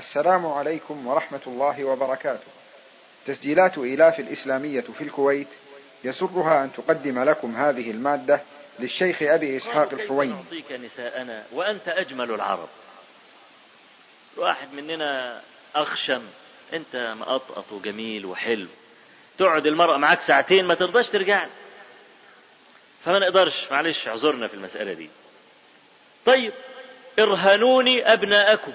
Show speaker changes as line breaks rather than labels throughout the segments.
السلام عليكم ورحمة الله وبركاته. تسجيلات إيلاف الإسلامية في الكويت يسرها أن تقدم لكم هذه المادة للشيخ أبي إسحاق الحويني.
نعطيك نساءنا؟ وأنت أجمل العرب. واحد مننا أخشم. أنت مقطقط وجميل وحلو. تقعد المرأة معاك ساعتين ما ترضاش ترجع فما نقدرش معلش اعذرنا في المسألة دي. طيب ارهنوني أبناءكم.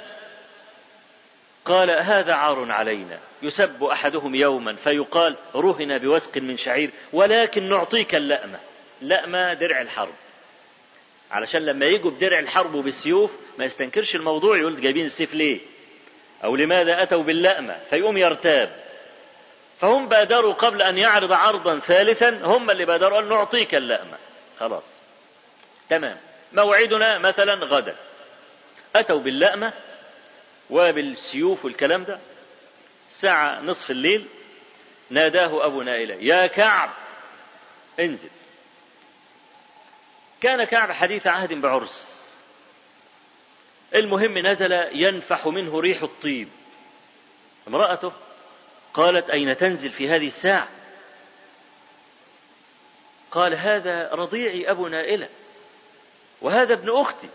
قال هذا عار علينا. يسب أحدهم يوما فيقال رهن بوسق من شعير ولكن نعطيك اللأمة. لأمة درع الحرب. علشان لما يجوا بدرع الحرب وبالسيوف ما يستنكرش الموضوع يقول جايبين السيف ليه؟ أو لماذا أتوا باللأمة؟ فيقوم يرتاب. فهم بادروا قبل أن يعرض عرضا ثالثا هم اللي بادروا أن نعطيك اللأمة. خلاص. تمام. موعدنا مثلا غدا. أتوا باللأمة؟ وبالسيوف والكلام ده ساعة نصف الليل ناداه أبو نائلة يا كعب انزل. كان كعب حديث عهد بعرس. المهم نزل ينفح منه ريح الطيب. امرأته قالت أين تنزل في هذه الساعة؟ قال هذا رضيعي أبو نائلة وهذا ابن أختي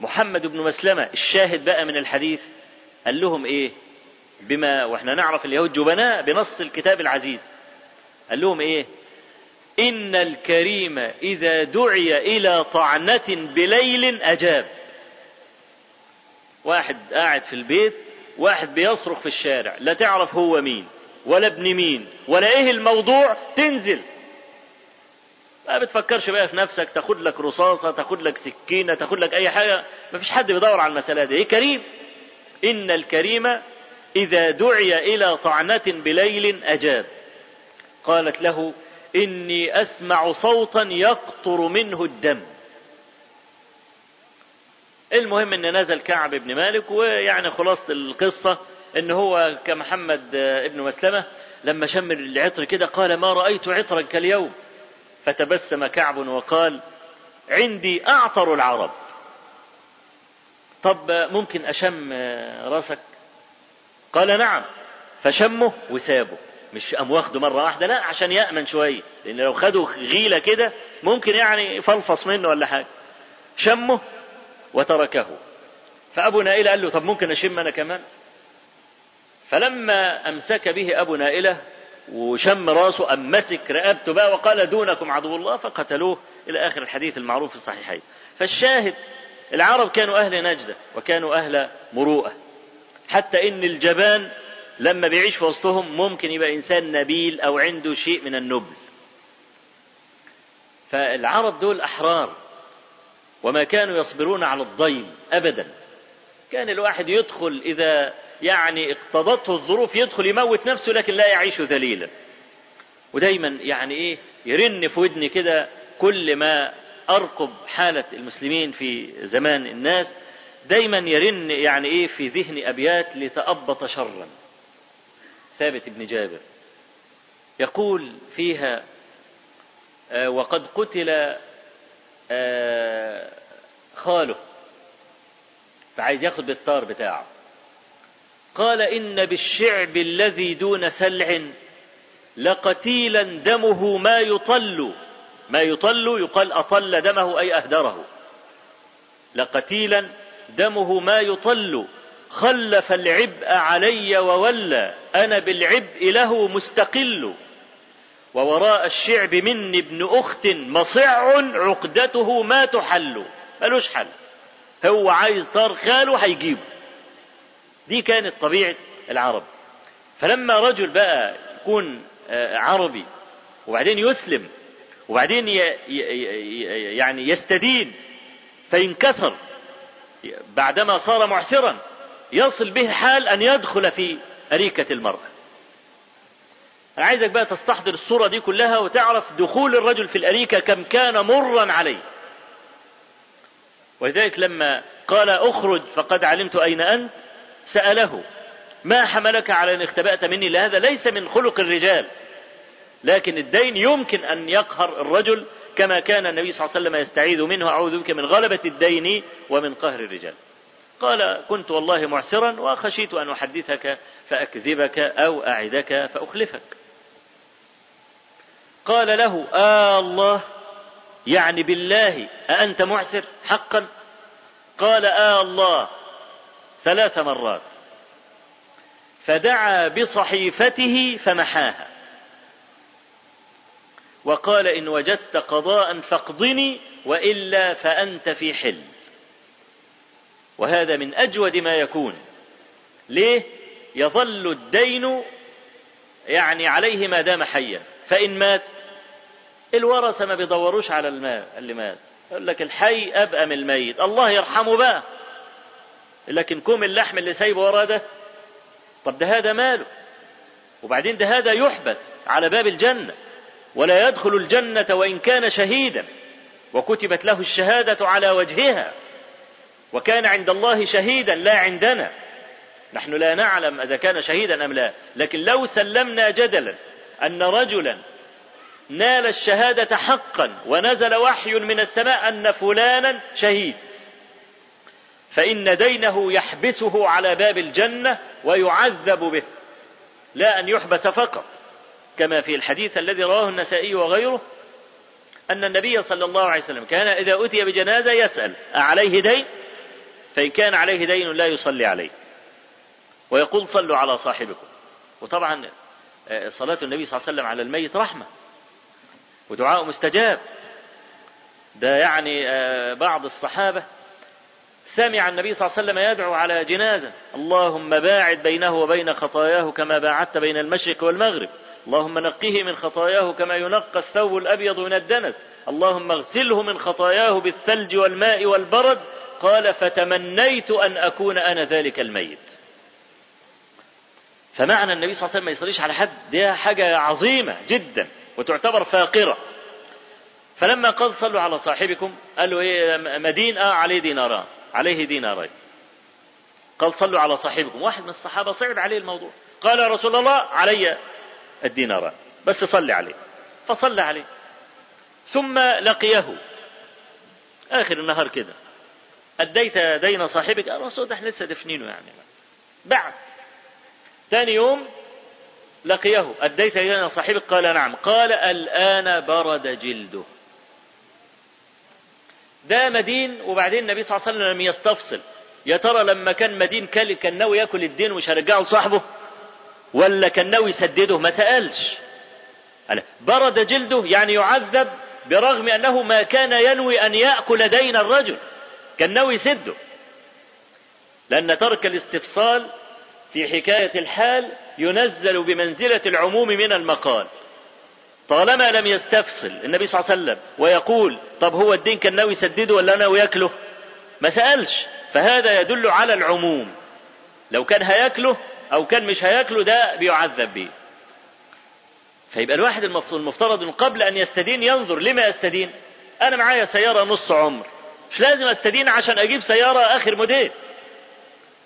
محمد بن مسلمة. الشاهد بقى من الحديث قال لهم إيه؟ بما وإحنا نعرف اليهود جبناء بنص الكتاب العزيز. قال لهم إيه؟ إن الكريم إذا دعي إلى طعنة بليل أجاب. واحد قاعد في البيت واحد بيصرخ في الشارع لا تعرف هو مين ولا ابن مين ولا إيه الموضوع تنزل. ما بتفكرش بقى في نفسك تاخد لك رصاصة تاخد لك سكينة تاخد لك أي حاجة. ما فيش حد بيدور على المسألة دي. إيه كريم؟ إن الكريم إذا دعي إلى طعنة بليل أجاب. قالت له إني أسمع صوتا يقطر منه الدم. المهم إن نزل كعب بن مالك ويعني خلاصة القصة إن هو كمحمد ابن مسلمة لما شم العطر كده قال ما رأيت عطرا كاليوم. فتبسم كعب وقال عندي أعطر العرب. طب ممكن أشم راسك؟ قال نعم. فشمه وسابه. مش قام واخده مرة واحدة لا عشان يأمن شوية. لأن لو خدوا غيلة كده ممكن يعني يفلفص منه ولا حاجة. شمه وتركه. فأبو نائلة قال له طب ممكن أشم أنا كمان؟ فلما أمسك به أبو نائلة وشم راسه أم مسك رقبته بقى وقال دونكم عدو الله فقتلوه. إلى آخر الحديث المعروف في الصحيحين. فالشاهد العرب كانوا أهل نجدة وكانوا أهل مروءة. حتى إن الجبان لما بيعيش في وسطهم ممكن يبقى إنسان نبيل أو عنده شيء من النبل. فالعرب دول أحرار وما كانوا يصبرون على الضيم أبدا. كان الواحد يدخل إذا يعني اقتضته الظروف يدخل يموت نفسه لكن لا يعيش ذليلا. ودايما يعني إيه يرن في ودني كده كل ما أرقب حالة المسلمين في زمان الناس. دايما يرن يعني إيه في ذهني أبيات لتأبط شرا. ثابت بن جابر يقول فيها آه وقد قتل آه خاله. فعايز ياخد بالطار بتاعه. قال إن بالشعب الذي دون سلع لقتيلا دمه ما يطل. ما يطل يقال أطل دمه أي أهدره. لقتيلا دمه ما يطل. خلف العبء علي وولى. أنا بالعبء له مستقل. ووراء الشعب مني ابن أخت مصع عقدته ما تحل. ملوش حل. هو عايز طار خاله هيجيبه. دي كانت طبيعة العرب. فلما رجل بقى يكون عربي وبعدين يسلم وبعدين يعني يستدين فينكسر. بعدما صار معسرا يصل به حال أن يدخل في أريكة المرأة. أنا عايزك بقى تستحضر الصورة دي كلها وتعرف دخول الرجل في الأريكة كم كان مرا عليه. ولذلك لما قال اخرج فقد علمت أين أنت سأله ما حملك على أن اختبأت مني لهذا ليس من خلق الرجال. لكن الدين يمكن أن يقهر الرجل كما كان النبي صلى الله عليه وسلم يستعيذ منه. أعوذ بك من غلبة الدين ومن قهر الرجال. قال كنت والله معسرا وخشيت أن أحدثك فأكذبك أو أعدك فأخلفك. قال له آه الله يعني بالله أأنت معسر حقا؟ قال آه الله ثلاث مرات. فدعا بصحيفته فمحاها. وقال إن وجدت قضاء فاقضني وإلا فأنت في حل. وهذا من أجود ما يكون. ليه؟ يظل الدين يعني عليه ما دام حيا. فإن مات الورثة ما بيدوروش على الماء اللي مات. يقول لك الحي أبقى من الميت. الله يرحمه بقى. لكن كوم اللحم اللي سايبه وراه ده. طب ده هذا ماله؟ وبعدين ده هذا يحبس على باب الجنة. ولا يدخل الجنة وإن كان شهيدا. وكتبت له الشهادة على وجهها. وكان عند الله شهيدا لا عندنا. نحن لا نعلم إذا كان شهيدا أم لا. لكن لو سلمنا جدلا أن رجلا نال الشهادة حقا ونزل وحي من السماء أن فلانا شهيد. فإن دينه يحبسه على باب الجنة ويعذب به. لا أن يحبس فقط. كما في الحديث الذي رواه النسائي وغيره أن النبي صلى الله عليه وسلم كان إذا أتي بجنازة يسأل أعليه دين؟ فإن كان عليه دين لا يصلي عليه. ويقول صلوا على صاحبكم. وطبعا آه، صلاة النبي صلى الله عليه وسلم على الميت رحمة. ودعاء مستجاب. ده يعني آه، بعض الصحابة سمع النبي صلى الله عليه وسلم يدعو على جنازة. اللهم باعد بينه وبين خطاياه كما باعدت بين المشرق والمغرب. اللهم نقه من خطاياه كما ينقى الثوب الأبيض من الدنس. اللهم اغسله من خطاياه بالثلج والماء والبرد. قال فتمنيت أن أكون أنا ذلك الميت. فمعنى النبي صلى الله عليه وسلم ما يصليش على حد دي حاجة عظيمة جدا وتعتبر فاقرة. فلما قال صلوا على صاحبكم قال له إيه مدين آه عليه ديناران عليه دينارين. قال صلوا على صاحبكم. واحد من الصحابة صعب عليه الموضوع. قال يا رسول الله علي. الديناران بس صلي عليه. فصلى عليه. ثم لقيه. آخر النهار كده. أديت دين صاحبك. قال رسول ده إحنا لسه دفنينه يعني. بعد. ثاني يوم لقيه. أديت دين صاحبك؟ قال نعم. قال الآن برد جلده. ده مدين وبعدين النبي صلى الله عليه وسلم لم يستفصل. يا ترى لما كان مدين كان ناوي ياكل الدين ومش هيرجعه لصاحبه؟ ولا كان ناوي يسدده ما سألش. برد جلده يعني يعذب برغم أنه ما كان ينوي أن يأكل دين الرجل. كان ناوي يسده لأن ترك الاستفصال في حكاية الحال ينزل بمنزلة العموم من المقال. طالما لم يستفصل النبي صلى الله عليه وسلم ويقول طب هو الدين كان ناوي يسدده ولا ناوي يأكله؟ ما سألش. فهذا يدل على العموم. لو كان هيأكله أو كان مش هياكله ده بيعذب به فيبقى الواحد المفترض انه قبل أن يستدين ينظر لما يستدين؟ أنا معايا سيارة نص عمر. مش لازم أستدين عشان أجيب سيارة آخر موديل.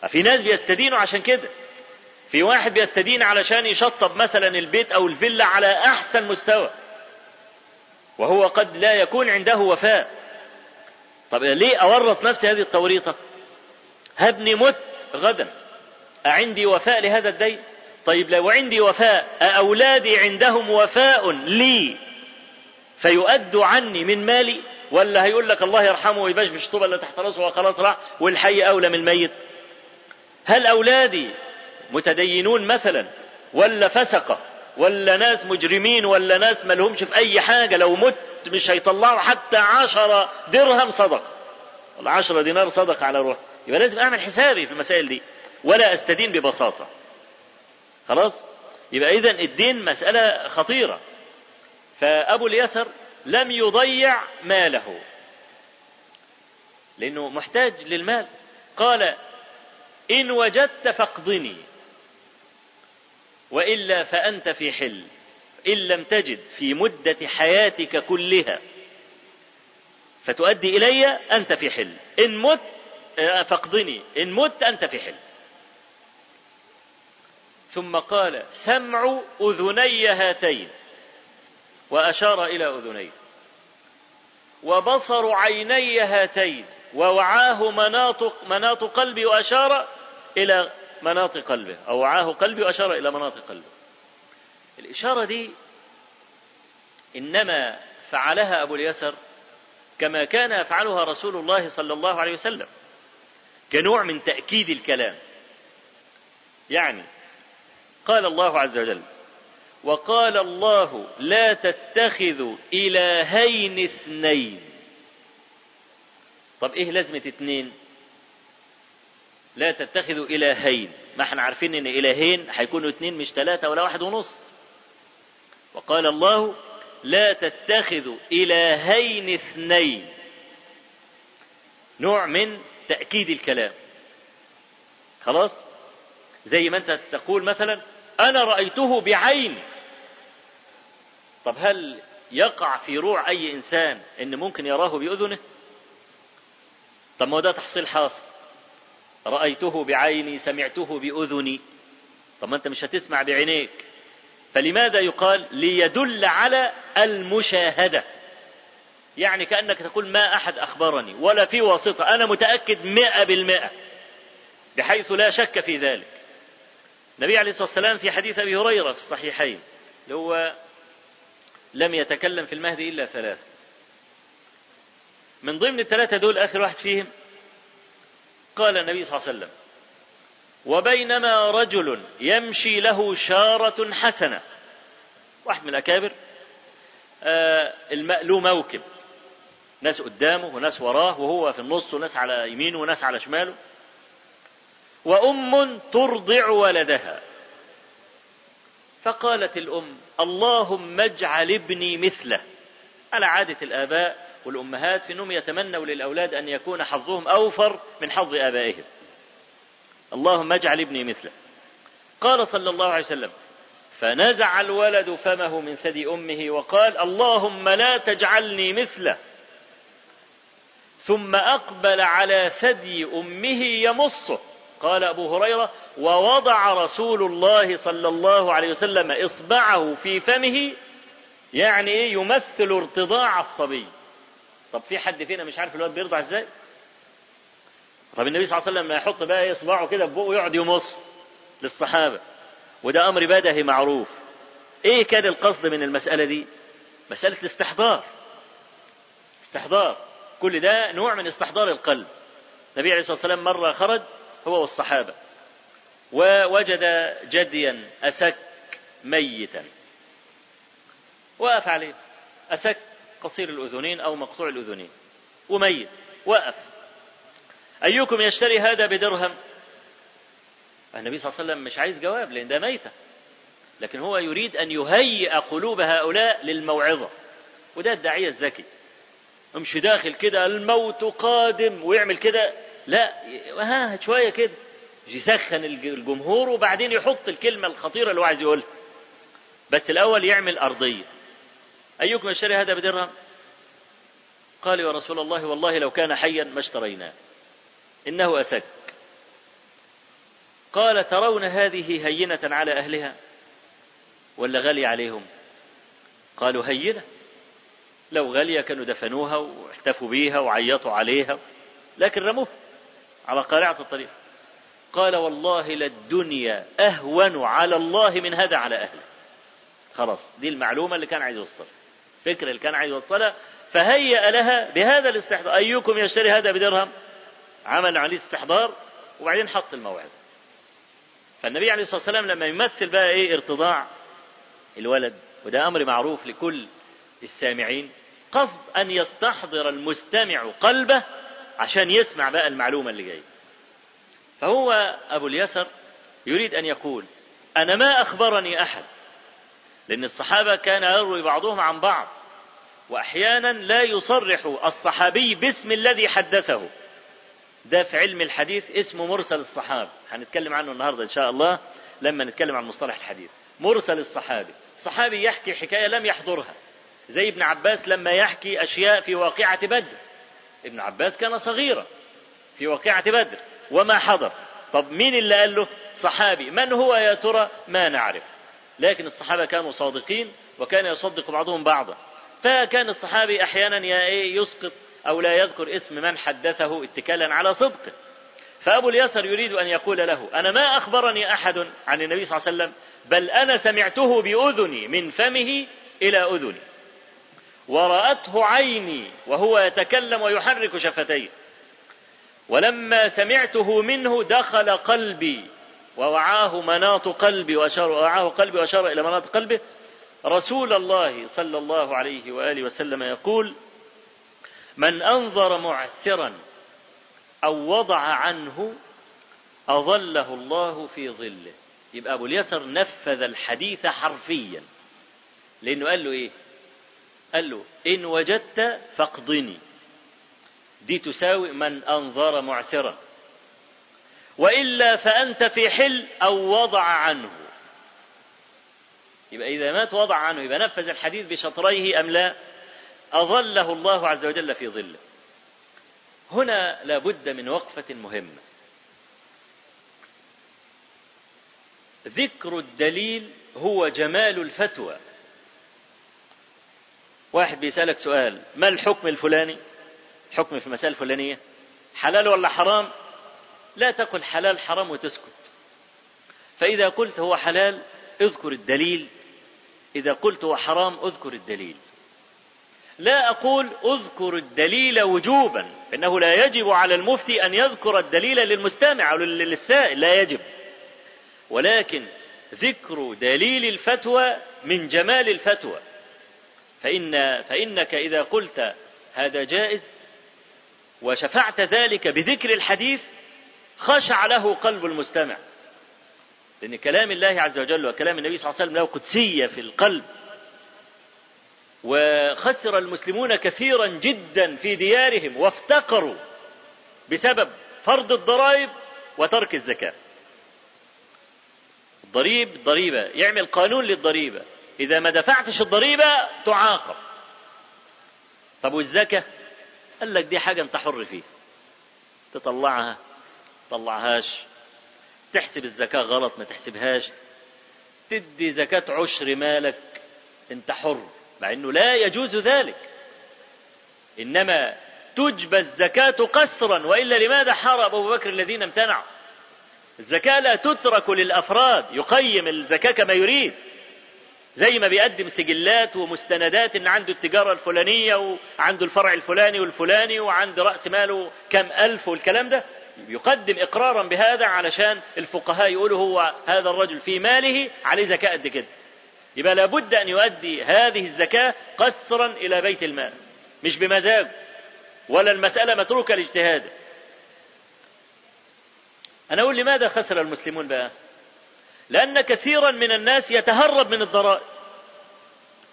في ناس بيستدينوا عشان كده. في واحد بيستدين علشان يشطب مثلا البيت أو الفيلا على أحسن مستوى. وهو قد لا يكون عنده وفاء. طب ليه أورط نفسي هذه التوريطة؟ هبني مت غدا. أعندي وفاء لهذا الدين؟ طيب لو عندي وفاء أولادي عندهم وفاء لي فيؤدوا عني من مالي؟ ولا هيقول لك الله يرحمه ويبشبش طوبة اللي تحت راسه وخلاص راح والحي أولى من الميت؟ هل أولادي متدينون مثلا ولا فسقة ولا ناس مجرمين ولا ناس ملهمش في أي حاجة؟ لو مت مش هيطلعوا حتى عشرة درهم صدق ولا عشرة دينار صدق على روح يبقى لازم أعمل حسابي في المسائل دي. ولا أستدين ببساطة. خلاص؟ يبقى إذا الدين مسألة خطيرة. فأبو اليسر لم يضيع ماله. لأنه محتاج للمال. قال إن وجدت فاقضني. وإلا فأنت في حل. إن لم تجد في مدة حياتك كلها. فتؤدي إلي أنت في حل. إن مت آه، فاقضني. إن مت أنت في حل. ثم قال سمع أذني هاتين وأشار إلى أذنيه وبصر عيني هاتين ووعاه مناط مناط قلبي وأشار إلى مناط قلبه أو وعاه قلبي وأشار إلى مناط قلبه. الإشارة دي إنما فعلها أبو اليسر كما كان يفعلها رسول الله صلى الله عليه وسلم كنوع من تأكيد الكلام. يعني قال الله عز وجل وقال الله لا تتخذوا إلهين اثنين. طب إيه لازمة اتنين لا تتخذوا إلهين. ما إحنا عارفين إن إلهين هيكونوا اتنين مش ثلاثة ولا واحد ونص. وقال الله لا تتخذوا إلهين اثنين. نوع من تأكيد الكلام. خلاص؟ زي ما أنت تقول مثلا أنا رأيته بعيني طب هل يقع في روع أي إنسان إن ممكن يراه بأذنه؟ طب ما ده تحصيل حاصل. رأيته بعيني سمعته بأذني. طب ما أنت مش هتسمع بعينيك. فلماذا يقال ليدل على المشاهدة؟ يعني كأنك تقول ما أحد أخبرني ولا في واسطة. أنا متأكد مئة بالمئة بحيث لا شك في ذلك. النبي عليه الصلاة والسلام في حديث أبي هريرة في الصحيحين اللي هو لم يتكلم في المهد إلا ثلاث من ضمن الثلاثة دول آخر واحد فيهم قال النبي صلى الله عليه وسلم وبينما رجل يمشي له شارة حسنة. واحد من الأكابر آه له موكب ناس قدامه وناس وراه وهو في النص وناس على يمينه وناس على شماله. وأم ترضع ولدها. فقالت الأم اللهم اجعل ابني مثله. على عادة الآباء والأمهات في أنهم يتمنوا للأولاد أن يكون حظهم أوفر من حظ آبائهم. اللهم اجعل ابني مثله. قال صلى الله عليه وسلم فنزع الولد فمه من ثدي أمه وقال اللهم لا تجعلني مثله. ثم أقبل على ثدي أمه يمصه. قال أبو هريرة ووضع رسول الله صلى الله عليه وسلم إصبعه في فمه يعني إيه يمثل ارتضاع الصبي. طب في حد فينا مش عارف الواد بيرضع إزاي؟ طب النبي صلى الله عليه وسلم يحط بقى إصبعه كده في بقه ويقعد يمص للصحابة. وده أمر بدهي معروف. إيه كان القصد من المسألة دي؟ مسألة الاستحضار. استحضار. كل ده نوع من استحضار القلب. النبي عليه الصلاة والسلام مرة خرج هو والصحابة. ووجد جديا أسك ميتا. وقف عليه. أسك قصير الأذنين أو مقطوع الأذنين. وميت. وقف. أيكم يشتري هذا بدرهم؟ النبي صلى الله عليه وسلم مش عايز جواب لأن ده ميتة. لكن هو يريد أن يهيئ قلوب هؤلاء للموعظة. وده الداعية الذكي. مش داخل كده الموت قادم. ويعمل كده لا ها شوية كده. يسخن الجمهور وبعدين يحط الكلمة الخطيرة اللي هو عايز يقولها. بس الأول يعمل أرضية. أيكم يشتري هذا بدرهم؟ قال يا رسول الله والله لو كان حيا ما اشتريناه إنه أسك. قال ترون هذه هينة على أهلها؟ ولا غالية عليهم؟ قالوا هينة. لو غالية كانوا دفنوها واحتفوا بيها وعيطوا عليها. لكن رموها على قارعة الطريق. قال والله للدنيا أهون على الله من هذا على أهله. خلاص دي المعلومة اللي كان عايز يوصلها. الفكرة اللي كان عايز يوصلها فهيأ لها بهذا الاستحضار. أيكم يشتري هذا بدرهم؟ عمل عليه استحضار وبعدين حط الموعظة فالنبي عليه الصلاة والسلام لما يمثل بقى إيه؟ ارتضاع الولد. وده أمر معروف لكل السامعين. قصد أن يستحضر المستمع قلبه عشان يسمع بقى المعلومة اللي جاية. فهو أبو اليسر يريد أن يقول أنا ما أخبرني أحد لأن الصحابة كان يروي بعضهم عن بعض وأحيانا لا يصرح الصحابي باسم الذي حدثه. ده في علم الحديث اسمه مرسل الصحابي. هنتكلم عنه النهارده إن شاء الله لما نتكلم عن مصطلح الحديث. مرسل الصحابي. صحابي يحكي حكاية لم يحضرها. زي ابن عباس لما يحكي أشياء في واقعة بدر. ابن عباس كان صغيرا في واقعة بدر وما حضر. طب مين اللي قال له؟ صحابي. من هو يا ترى؟ ما نعرف. لكن الصحابة كانوا صادقين وكان يصدق بعضهم بعضا. فكان الصحابي أحيانا يسقط أو لا يذكر اسم من حدثه اتكالا على صدقه. فأبو اليسر يريد أن يقول له أنا ما أخبرني أحد عن النبي صلى الله عليه وسلم بل أنا سمعته بأذني من فمه إلى أذني. ورأته عيني وهو يتكلم ويحرك شفتيه. ولما سمعته منه دخل قلبي ووعاه مناط قلبي وأشار ووعاه قلبي وأشار إلى مناط قلبه. رسول الله صلى الله عليه وآله وسلم يقول من أنظر معسرا أو وضع عنه أظله الله في ظله. يبقى أبو اليسر نفذ الحديث حرفيا. لأنه قال له إيه؟ قال له إن وجدت فاقضني. دي تساوي من أنظر معسرا. وإلا فأنت في حل أو وضع عنه. يبقى إذا مات وضع عنه يبقى نفذ الحديث بشطريه أم لا؟ أظله الله عز وجل في ظله. هنا لابد من وقفة مهمة. ذكر الدليل هو جمال الفتوى. واحد بيسألك سؤال ما الحكم الفلاني؟ حكم في المسألة الفلانية؟ حلال ولا حرام؟ لا تقل حلال حرام وتسكت. فإذا قلت هو حلال اذكر الدليل. إذا قلت هو حرام اذكر الدليل. لا أقول اذكر الدليل وجوبا إنه لا يجب على المفتي أن يذكر الدليل للمستمع أو للسائل لا يجب. ولكن ذكر دليل الفتوى من جمال الفتوى. فإن فإنك إذا قلت هذا جائز وشفعت ذلك بذكر الحديث خشع له قلب المستمع. لأن كلام الله عز وجل وكلام النبي صلى الله عليه وسلم له قدسية في القلب. وخسر المسلمون كثيرا جدا في ديارهم وافتقروا بسبب فرض الضرائب وترك الزكاة. الضريب ضريبة يعمل قانون للضريبة. إذا ما دفعتش الضريبة تعاقب. طب والزكاة؟ قال لك دي حاجة أنت حر فيها. تطلعها تطلعهاش تحسب الزكاة غلط ما تحسبهاش. تدي زكاة عشر مالك أنت حر مع أنه لا يجوز ذلك. إنما تجبى الزكاة قسرا وإلا لماذا حار أبو بكر الذين امتنعوا؟ الزكاة لا تترك للأفراد يقيم الزكاة كما يريد. زي ما بيقدم سجلات ومستندات إن عنده التجارة الفلانية وعنده الفرع الفلاني والفلاني وعنده رأس ماله كم ألف والكلام ده يقدم إقرارا بهذا علشان الفقهاء يقولوا هو هذا الرجل في ماله عليه زكاة قد كده. يبقى لابد أن يؤدي هذه الزكاة قسرا إلى بيت المال مش بمزاجه ولا المسألة متروكة لاجتهاده. أنا أقول لماذا خسر المسلمون بقى؟ لأن كثيرا من الناس يتهرب من الضرائب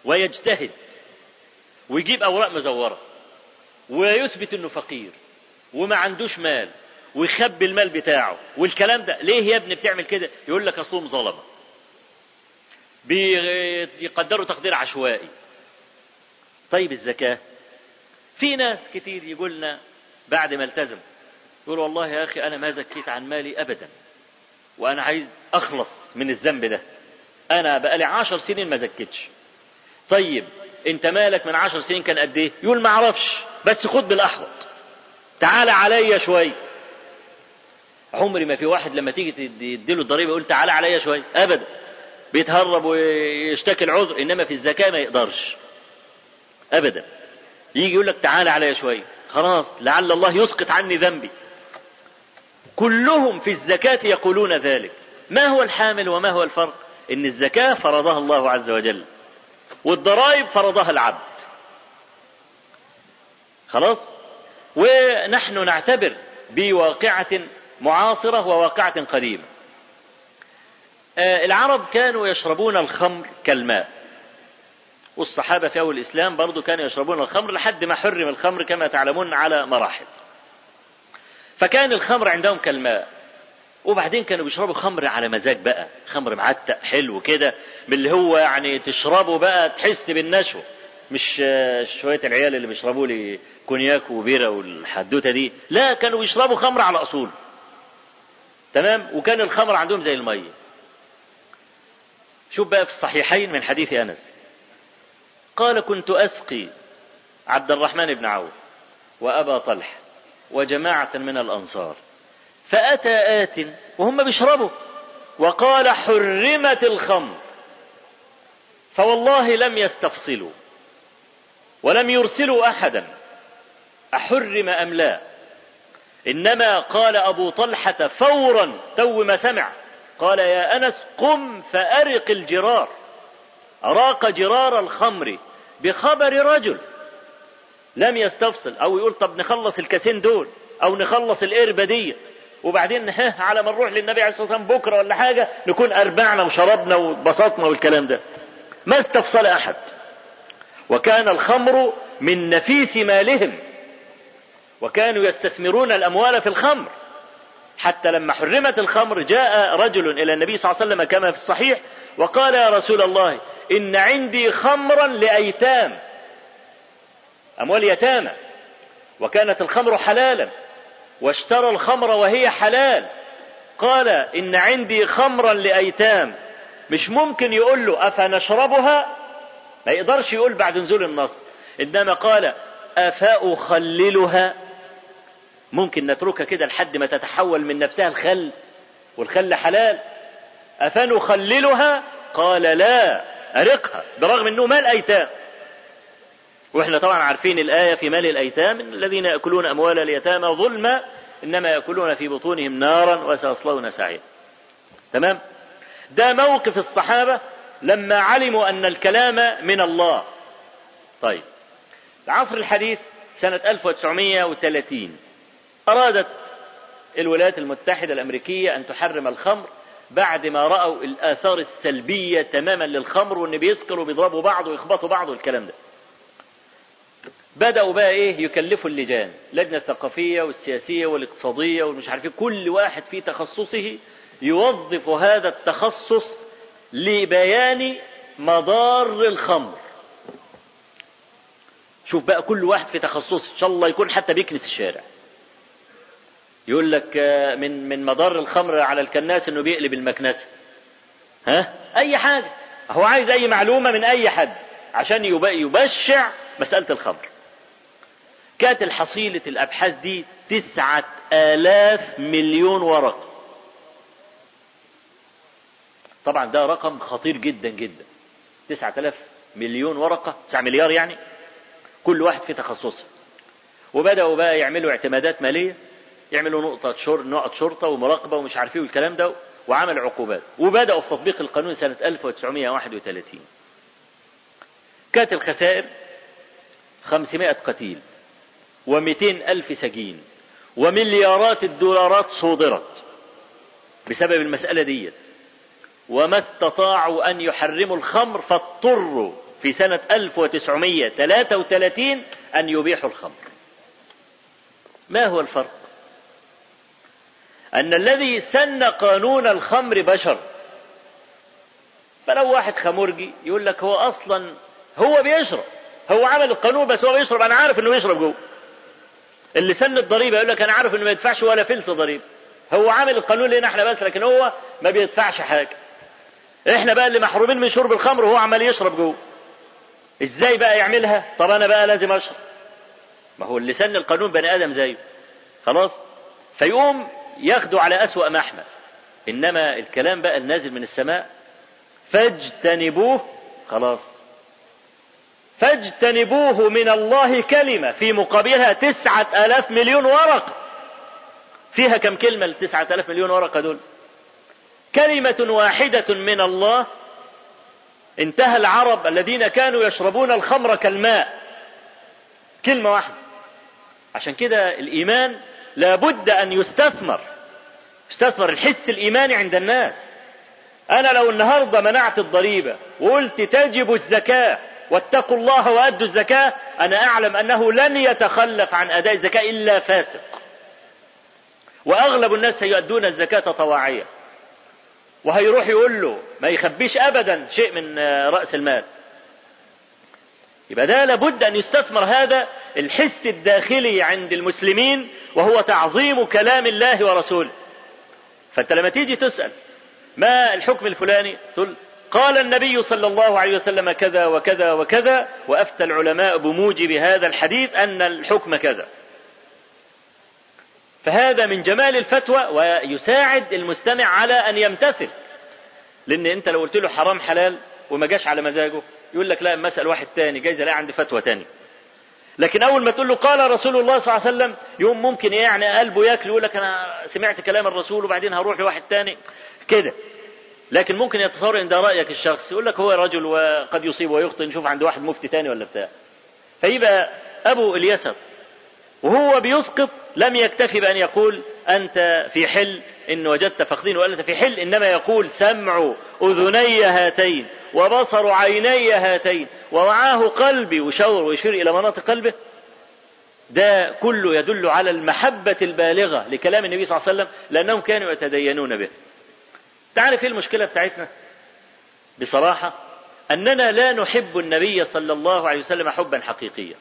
ويجتهد ويجيب أوراق مزورة ويثبت أنه فقير وما عندوش مال ويخبي المال بتاعه والكلام ده. ليه يا ابني بتعمل كده؟ يقول لك أصلهم ظلمة بيقدروا تقدير عشوائي. طيب الزكاة؟ في ناس كتير يقولنا بعد ما التزم يقول والله يا أخي أنا ما زكيت عن مالي أبدا. وأنا عايز أخلص من الذنب ده. أنا بقالي عشر سنين ما زكيتش طيب أنت مالك من عشر سنين كان قد إيه؟ يقول ما أعرفش بس خد بالأحوط. تعالى عليا شوية عمري ما في واحد لما تيجي تديله الضريبة يقول تعالى عليا شوية أبدا. بيتهرب ويشتكي العذر إنما في الزكاة ما يقدرش. أبدا. يجي يقول لك تعالى عليا شوية خلاص لعل الله يسقط عني ذنبي. كلهم في الزكاة يقولون ذلك. ما هو الحامل وما هو الفرق؟ إن الزكاة فرضها الله عز وجل والضرائب فرضها العبد. خلاص؟ ونحن نعتبر بواقعة معاصرة وواقعة قديمة. العرب كانوا يشربون الخمر كالماء. والصحابة في أول الإسلام برضو كانوا يشربون الخمر لحد ما حرم الخمر كما تعلمون على مراحل. فكان الخمر عندهم كالماء. وبعدين كانوا بيشربوا خمر على مزاج بقى. خمر معتق حلو كده من اللي هو يعني تشربه بقى تحس بالنشوة. مش شوية العيال اللي بيشربوا لي كونياك وبيرة والحدوتة دي. لا كانوا بيشربوا خمر على أصول. تمام؟ وكان الخمر عندهم زي المية. شوف بقى في الصحيحين من حديث أنس. قال كنت أسقي عبد الرحمن بن عوف وأبا طلحة. وجماعة من الأنصار. فأتى آت وهم بيشربوا وقال حرمت الخمر. فوالله لم يستفصلوا ولم يرسلوا أحدا أحرم أم لا؟ إنما قال أبو طلحة فورا تو ما سمع. قال يا أنس قم فأرق الجرار. أراق جرار الخمر بخبر رجل. لم يستفصل. أو يقول طب نخلص الكاسين دول أو نخلص القربة دي. وبعدين ها على ما نروح للنبي عليه الصلاة والسلام بكرة ولا حاجة نكون أربعنا وشربنا وبسطنا والكلام ده. ما استفصل أحد. وكان الخمر من نفيس مالهم. وكانوا يستثمرون الأموال في الخمر. حتى لما حرمت الخمر جاء رجل إلى النبي صلى الله عليه وسلم كما في الصحيح وقال يا رسول الله إن عندي خمرا لأيتام. أموال يتامى وكانت الخمر حلالا. واشترى الخمر وهي حلال. قال إن عندي خمرا لأيتام. مش ممكن يقول له أفنشربها؟ ما يقدرش يقول بعد نزول النص. إنما قال أفأخللها؟ ممكن نتركها كده لحد ما تتحول من نفسها الخل والخل حلال. أفنخللها؟ قال لا أرقها برغم أنه مال أيتام. وإحنا طبعا عارفين الآية في مال الأيتام الذين يأكلون أموال اليتامى ظلما إنما يأكلون في بطونهم نارا وسيصلون سعيرا. تمام؟ ده موقف الصحابة لما علموا أن الكلام من الله. طيب. العصر الحديث سنة 1930 أرادت الولايات المتحدة الأمريكية أن تحرم الخمر بعد ما رأوا الآثار السلبية تماما للخمر وإن بيسكروا وبيضربوا بعض ويخبطوا بعض والكلام ده. بدأوا بقى إيه؟ يكلفوا اللجان. اللجنة الثقافية والسياسية والاقتصادية والمش عارف كل واحد في تخصصه يوظف هذا التخصص لبيان مضار الخمر. شوف بقى كل واحد في تخصصه إن شاء الله يكون حتى بيكنس الشارع. يقول لك من من مضار الخمر على الكناس إنه بيقلب المكنسة. ها؟ أي حاجة. هو عايز أي معلومة من أي حد عشان يبشع مسألة الخمر. كانت الحصيلة الأبحاث دي تسعة آلاف مليون ورقة طبعا ده رقم خطير جدا جدا. تسعة آلاف مليون ورقة تسعة مليار يعني كل واحد في تخصصه. وبدأوا بقى يعملوا اعتمادات مالية يعملوا نقطة شر... نقط شرطة ومراقبة ومش عارف إيه والكلام ده وعمل عقوبات. وبدأوا في تطبيق القانون سنة 1931 كانت الخسائر 500 قتيل. ومئتين ألف سجين ومليارات الدولارات صودرت بسبب المسألة دي. وما استطاعوا أن يحرموا الخمر فاضطروا في سنة 1933 أن يبيحوا الخمر. ما هو الفرق؟ أن الذي سن قانون الخمر بشر. فلو واحد خمرجي يقول لك هو أصلا هو بيشرب هو عمل القانون بس هو بيشرب أنا عارف إنه بيشرب جوه. اللي سن الضريبه يقول لك أنا عارف إنه ما يدفعش ولا فلس ضريبه هو عامل القانون لنا إحنا بس لكن هو ما بيدفعش حاجة. إحنا بقى اللي محرومين من شرب الخمر وهو عمال يشرب جوه. إزاي بقى يعملها؟ طب أنا بقى لازم أشرب. ما هو اللي سن القانون بني آدم زيه. خلاص؟ فيقوم ياخده على أسوأ محمل إنما الكلام بقى النازل من السماء. فاجتنبوه. خلاص. فاجتنبوه من الله كلمة في مقابلها تسعة آلاف مليون ورقة فيها كم كلمة التسعة آلاف مليون ورقة دول كلمة واحدة من الله. انتهى العرب الذين كانوا يشربون الخمر كالماء. كلمة واحدة. عشان كده الإيمان لابد أن يستثمر. يستثمر الحس الإيماني عند الناس. أنا لو النهاردة منعت الضريبة وقلت تجب الزكاة واتقوا الله وأدوا الزكاة. أنا أعلم أنه لن يتخلف عن أداء الزكاة إلا فاسق. وأغلب الناس سيؤدون الزكاة طواعية. وهيروح يقول له ما يخبيش أبدا شيء من رأس المال. يبقى ده لابد أن يستثمر هذا الحس الداخلي عند المسلمين وهو تعظيم كلام الله ورسوله. فأنت لما تيجي تسأل ما الحكم الفلاني؟ تقول قال النبي صلى الله عليه وسلم كذا وكذا وكذا وأفتى العلماء بموجب هذا الحديث أن الحكم كذا. فهذا من جمال الفتوى ويساعد المستمع على أن يمتثل. لأن أنت لو قلت له حرام حلال وما جاش على مزاجه يقول لك لا مسأل واحد تاني جايز الاقي عندي فتوى تاني. لكن أول ما تقول له قال رسول الله صلى الله عليه وسلم يوم ممكن يعني قلبه ياكل يقول لك أنا سمعت كلام الرسول وبعدين هروح لواحد تاني. كده. لكن ممكن يتصور ان ده رأيك الشخصي يقول لك هو رجل وقد يصيب ويخطئ نشوف عند واحد مفتي تاني ولا بتاع فيبقى أبو اليسر وهو بيسقط لم يكتفي بأن يقول أنت في حل إن وجدت فخذين وأنت في حل إنما يقول سمع أذني هاتين وبصر عيني هاتين ومعاه قلبي وشور ويشير إلى مناطق قلبه. ده كله يدل على المحبة البالغة لكلام النبي صلى الله عليه وسلم لأنهم كانوا يتدينون به. تعرف إيه المشكلة بتاعتنا. بصراحة أننا لا نحب النبي صلى الله عليه وسلم حبا حقيقيا.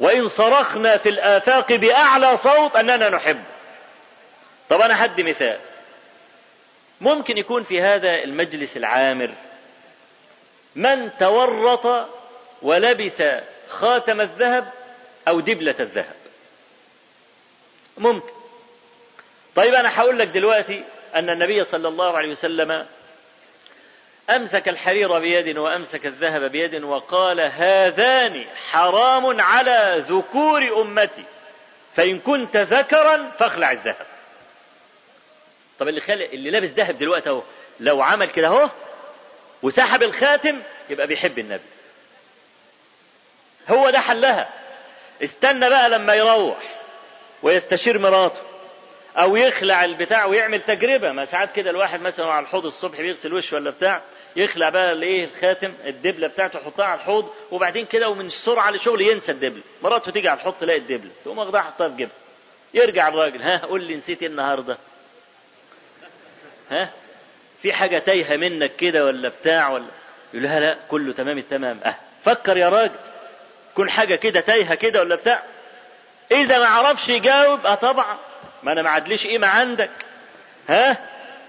وإن صرخنا في الآفاق بأعلى صوت أننا نحبه طب أنا حد مثال. ممكن يكون في هذا المجلس العامر من تورط ولبس خاتم الذهب أو دبلة الذهب. ممكن. طيب أنا هقول لك دلوقتي أن النبي صلى الله عليه وسلم أمسك الحرير بيد وأمسك الذهب بيد وقال هذان حرام على ذكور أمتي فإن كنت ذكرا فاخلع الذهب. طب اللي خلق اللي لابس ذهب دلوقتي أهو لو عمل كده أهو وسحب الخاتم يبقى بيحب النبي. هو ده حلها. استنى بقى لما يروح ويستشير مراته. أو يخلع البتاع ويعمل تجربة. ما ساعات كده الواحد مثلا على الحوض الصبح بيغسل وشه ولا بتاع يخلع بقى الإيه الخاتم الدبلة بتاعته يحطها على الحوض وبعدين كده ومن السرعه لشغل ينسى الدبلة. مراته تيجي على الحوض تلاقي الدبلة تقوم واخدها حطها في جيبها. يرجع الراجل ها قول لي نسيت إيه النهارده؟ ها؟ في حاجة تايهة منك كده ولا بتاع ولا؟ يقول لها لا كله تمام التمام. أه. فكر يا راجل كل حاجة كده تايهة كده ولا بتاع؟ إذا ما عرفش يجاوب أه طبعا. ما أنا ما عدليش قيمة عندك. ها؟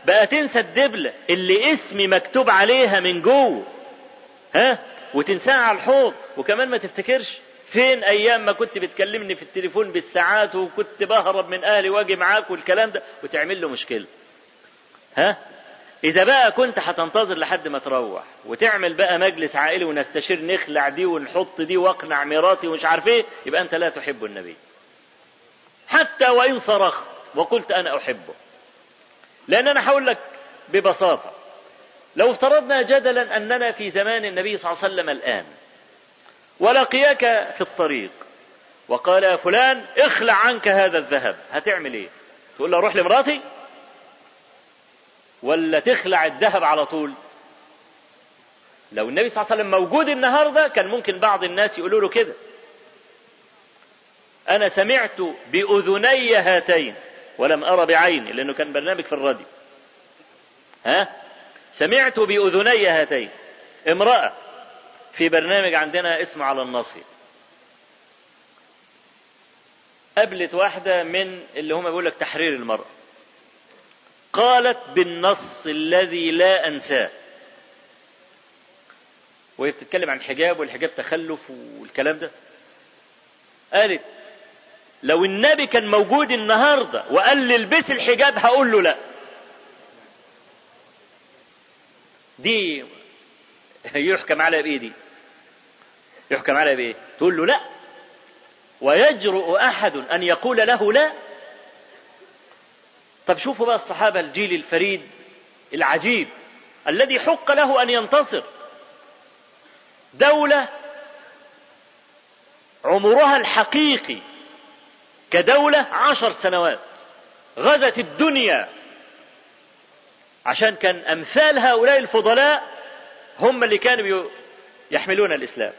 بقى تنسى الدبله اللي اسمي مكتوب عليها من جوه. ها؟ وتنساها على الحوض. وكمان ما تفتكرش فين أيام ما كنت بتكلمني في التليفون بالساعات وكنت بهرب من أهلي وأجي معاك والكلام ده وتعمل له مشكلة. ها؟ إذا بقى كنت هتنتظر لحد ما تروح وتعمل بقى مجلس عائلي ونستشير نخلع دي ونحط دي واقنع مراتي ومش عارف إيه يبقى أنت لا تحب النبي. حتى وإن صرخت. وقلت أنا أحبه. لأن أنا هقول لك ببساطة. لو افترضنا جدلا أننا في زمان النبي صلى الله عليه وسلم الآن ولقيك في الطريق وقال يا فلان اخلع عنك هذا الذهب. هتعمل إيه؟ تقول له روح لمراتي؟ ولا تخلع الذهب على طول؟ لو النبي صلى الله عليه وسلم موجود النهارده كان ممكن بعض الناس يقولوا له كده. أنا سمعت بأذني هاتين ولم ارى بعيني لأنه كان برنامج في الراديو. ها؟ سمعت بأذني هاتين. امرأة في برنامج عندنا اسمه على النصر قابلت واحدة من اللي هم بيقول لك تحرير المرأة. قالت بالنص الذي لا أنساه. وهي بتتكلم عن الحجاب والحجاب تخلف والكلام ده. قالت لو النبي كان موجود النهارده وقال لي البس الحجاب هقول له لا. دي يحكم على بايه دي. يحكم على بايه تقول له لا. ويجرؤ أحد أن يقول له لا. طب شوفوا بقى الصحابة الجيل الفريد العجيب الذي حق له أن ينتصر. دولة عمرها الحقيقي كدولة عشر سنوات غزت الدنيا. عشان كان أمثال هؤلاء الفضلاء هم اللي كانوا يحملون الإسلام.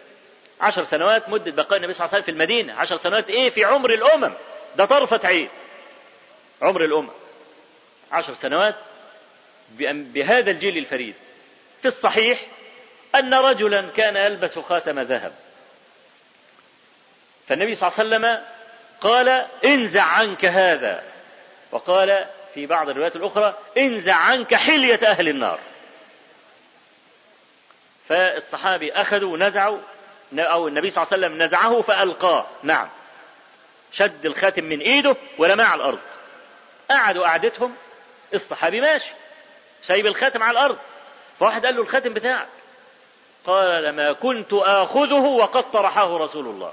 عشر سنوات مدة بقاء النبي صلى الله عليه وسلم في المدينة. عشر سنوات إيه؟ في عمر الأمم. ده طرفة عين. عمر الأمم. عشر سنوات بهذا الجيل الفريد. في الصحيح أن رجلا كان يلبس خاتم ذهب. فالنبي صلى الله عليه وسلم قال انزع عنك هذا. وقال في بعض الروايات الأخرى انزع عنك حلية أهل النار. فالصحابي أخذوا ونزعوا أو النبي صلى الله عليه وسلم نزعه فألقاه. نعم. شد الخاتم من إيده ورماه على الأرض. قعدوا قعدتهم الصحابي ماشي سايب الخاتم على الأرض. فواحد قال له الخاتم بتاعك. قال ما كنت آخذه وقد طرحه رسول الله.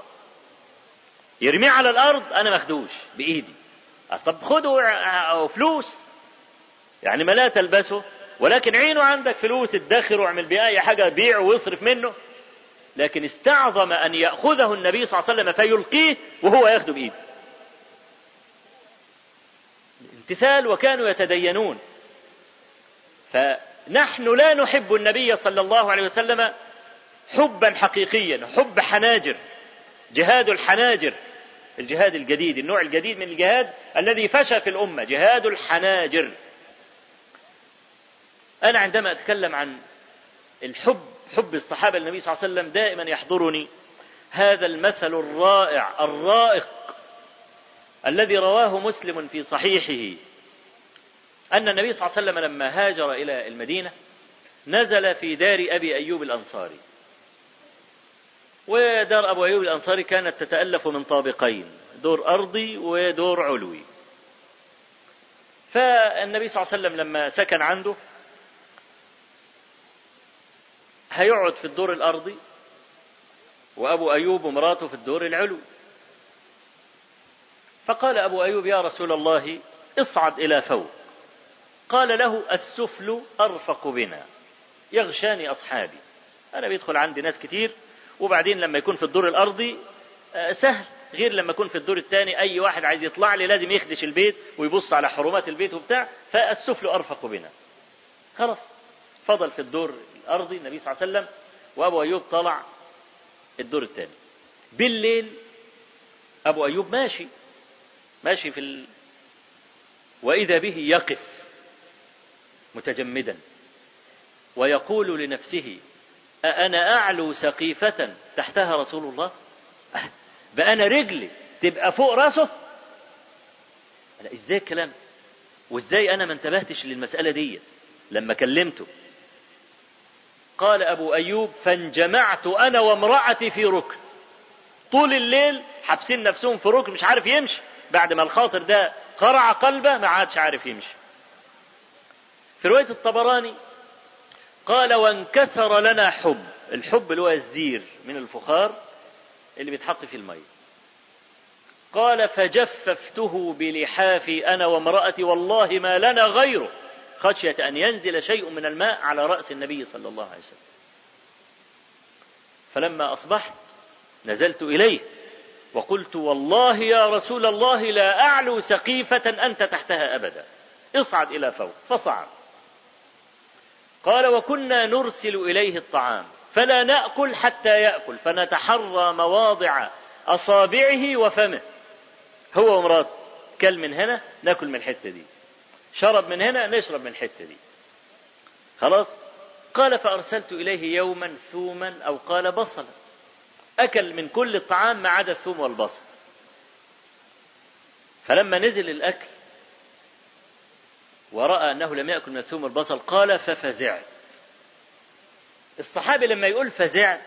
يرميه على الأرض أنا ماخدوش بإيدي. طب خده فلوس. يعني ما لا تلبسه ولكن عينه عندك فلوس ادخر واعمل بيه أي حاجة بيع واصرف منه. لكن استعظم أن يأخذه النبي صلى الله عليه وسلم فيلقيه وهو ياخده بإيده. امتثال وكانوا يتدينون. فنحن لا نحب النبي صلى الله عليه وسلم حبا حقيقيا حب حناجر. جهاد الحناجر الجهاد الجديد النوع الجديد من الجهاد الذي فشى في الأمة جهاد الحناجر. أنا عندما أتكلم عن الحب حب الصحابة للنبي صلى الله عليه وسلم دائما يحضرني هذا المثل الرائع الرائق الذي رواه مسلم في صحيحه أن النبي صلى الله عليه وسلم لما هاجر إلى المدينة نزل في دار أبي أيوب الأنصاري. ودار أبو أيوب الأنصاري كانت تتألف من طابقين دور أرضي ودور علوي. فالنبي صلى الله عليه وسلم لما سكن عنده هيقعد في الدور الأرضي وأبو أيوب ومراته في الدور العلوي. فقال أبو أيوب يا رسول الله اصعد إلى فوق. قال له السفل أرفق بنا يغشاني أصحابي. أنا بيدخل عندي ناس كتير وبعدين لما يكون في الدور الأرضي سهل غير لما يكون في الدور الثاني أي واحد عايز يطلع لي لازم يخدش البيت ويبص على حرمات البيت وبتاع فالسفل أرفق بنا. خلاص. فضل في الدور الأرضي النبي صلى الله عليه وسلم وأبو أيوب طلع الدور الثاني. بالليل أبو أيوب ماشي ماشي في ال... وإذا به يقف متجمدا ويقول لنفسه أأنا أعلو سقيفة تحتها رسول الله؟ بقى أنا رجلي تبقى فوق راسه؟ لا إزاي الكلام؟ وإزاي أنا ما انتبهتش للمسألة دي؟ لما كلمته. قال أبو أيوب فانجمعت أنا وامرأتي في ركن. طول الليل حابسين نفسهم في ركن مش عارف يمشي. بعد ما الخاطر ده قرع قلبه ما عادش عارف يمشي. في رواية الطبراني قال وانكسر لنا حب. الحب اللي هو الزير من الفخار اللي بيتحط في المية قال فجففته بلحافي أنا وامرأتي والله ما لنا غيره. خشية أن ينزل شيء من الماء على رأس النبي صلى الله عليه وسلم. فلما أصبحت نزلت إليه وقلت والله يا رسول الله لا أعلو سقيفة أنت تحتها أبدا. اصعد إلى فوق. فصعد. قال وكنا نرسل إليه الطعام فلا نأكل حتى يأكل فنتحرى مواضع أصابعه وفمه. هو ومراته كل من هنا نأكل من الحتة دي شرب من هنا نشرب من الحتة دي. خلاص؟ قال فأرسلت إليه يوما ثوما أو قال بصلا. أكل من كل الطعام ما عدا الثوم والبصل. فلما نزل الأكل ورأى أنه لم يأكل من الثوم والبصل قال ففزعت الصحابي لما يقول فزعت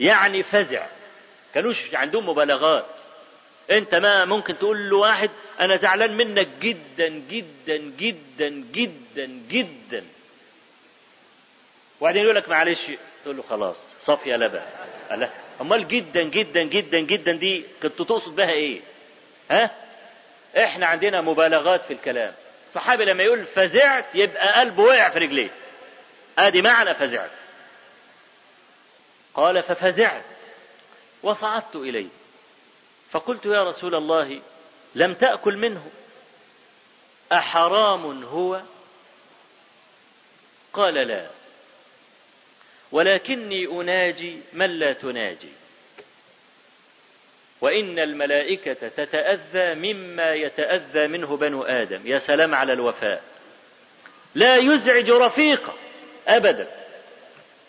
يعني فزع. كانوش عندهم مبالغات. انت ما ممكن تقول له واحد أنا زعلان منك جدا جدا جدا جدا جدا. وبعدين يقول لك معلش تقول له خلاص صافية لبن. لا. أمال جدا جدا جدا جدا دي كنت تقصد بها إيه؟ ها؟ إحنا عندنا مبالغات في الكلام. الصحابي لما يقول فزعت يبقى قلبه وقع في رجليه. ادي معنى فزعت. قال ففزعت وصعدت إليه. فقلت يا رسول الله لم تأكل منه. أحرام هو؟ قال لا. ولكني أناجي من لا تناجي. وإن الملائكة تتأذى مما يتأذى منه بنو آدم. يا سلام على الوفاء. لا يزعج رفيقه أبدا.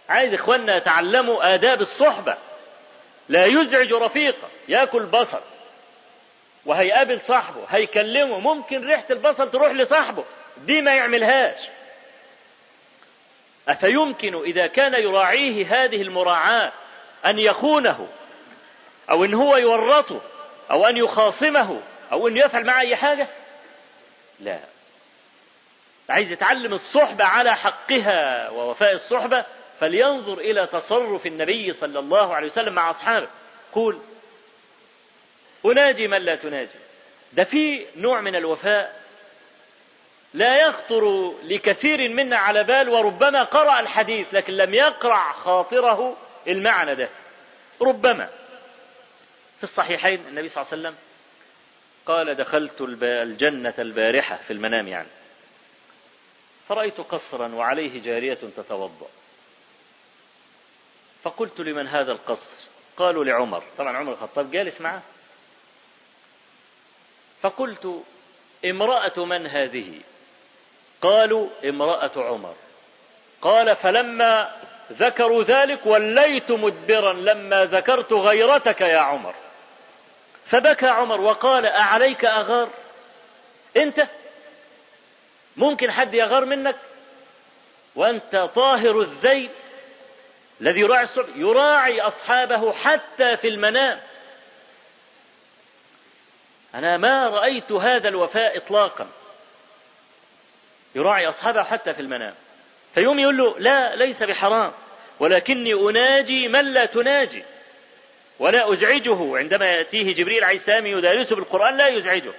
عايز إخواننا يتعلموا آداب الصحبة. لا يزعج رفيقه ياكل بصل. وهيقابل صاحبه. هيكلمه. ممكن ريحة البصل تروح لصاحبه. دي ما يعملهاش. أفيمكن إذا كان يراعيه هذه المراعاة أن يخونه أو أن هو يورطه أو أن يخاصمه أو أن يفعل معه أي حاجة؟ لا. عايز يتعلم الصحبة على حقها ووفاء الصحبة فلينظر إلى تصرف النبي صلى الله عليه وسلم مع أصحابه. قول أناجي من لا تناجي. ده في نوع من الوفاء لا يخطر لكثير منا على بال وربما قرأ الحديث لكن لم يقرع خاطره المعنى ده. ربما. في الصحيحين النبي صلى الله عليه وسلم قال دخلت الجنة البارحة في المنام يعني. فرأيت قصرا وعليه جارية تتوضأ. فقلت لمن هذا القصر؟ قالوا لعمر. طبعا عمر الخطاب جالس معه. فقلت امرأة من هذه؟ قالوا امرأة عمر. قال فلما ذكروا ذلك وليت مدبرا لما ذكرت غيرتك يا عمر. فبكى عمر وقال أعليك أغار؟ أنت؟ ممكن حد يغار منك؟ وأنت طاهر الذيل الذي يراعي الصبح يراعي أصحابه حتى في المنام. أنا ما رأيت هذا الوفاء إطلاقا. يراعي أصحابه حتى في المنام. فيوم يقول له لا ليس بحرام ولكني أناجي من لا تناجي. ولا أزعجه. عندما يأتيه جبريل عليه السلام يدارسه بالقرآن لا يزعجه.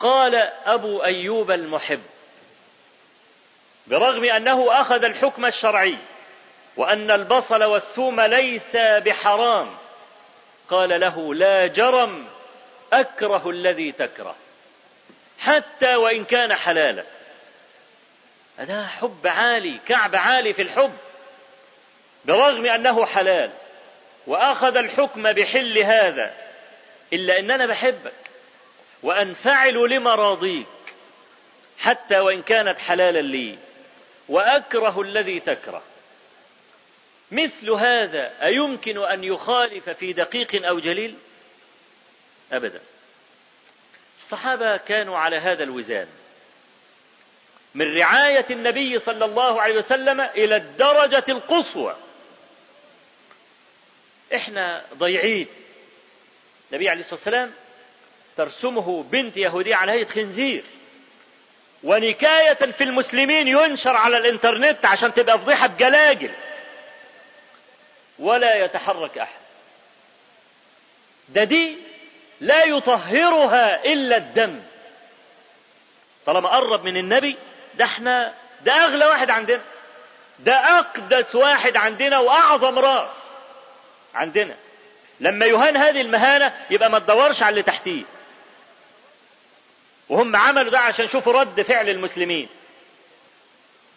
قال أبو أيوب المحب برغم أنه أخذ الحكم الشرعي وأن البصل والثوم ليس بحرام قال له لا جرم أكره الذي تكره حتى وإن كان حلالا. هذا حب عالي كعب عالي في الحب. برغم أنه حلال وأخذ الحكم بحل هذا إلا أن أنا بحبك وأنفعل لمراضيك حتى وإن كانت حلالا لي وأكره الذي تكره. مثل هذا أيمكن أن يخالف في دقيق أو جليل؟ أبدا. الصحابة كانوا على هذا الوزان. من رعاية النبي صلى الله عليه وسلم إلى الدرجة القصوى. إحنا ضيعين. النبي عليه الصلاة والسلام ترسمه بنت يهودية على هيئة خنزير. ونكاية في المسلمين ينشر على الإنترنت عشان تبقى فضيحة بجلاجل. ولا يتحرك أحد. ده دي لا يطهرها إلا الدم. طالما قرب من النبي ده إحنا ده أغلى واحد عندنا. ده أقدس واحد عندنا وأعظم رأس. عندنا. لما يهان هذه المهانة يبقى ما تدورش على اللي تحتيه. وهم عملوا ده عشان يشوفوا رد فعل المسلمين.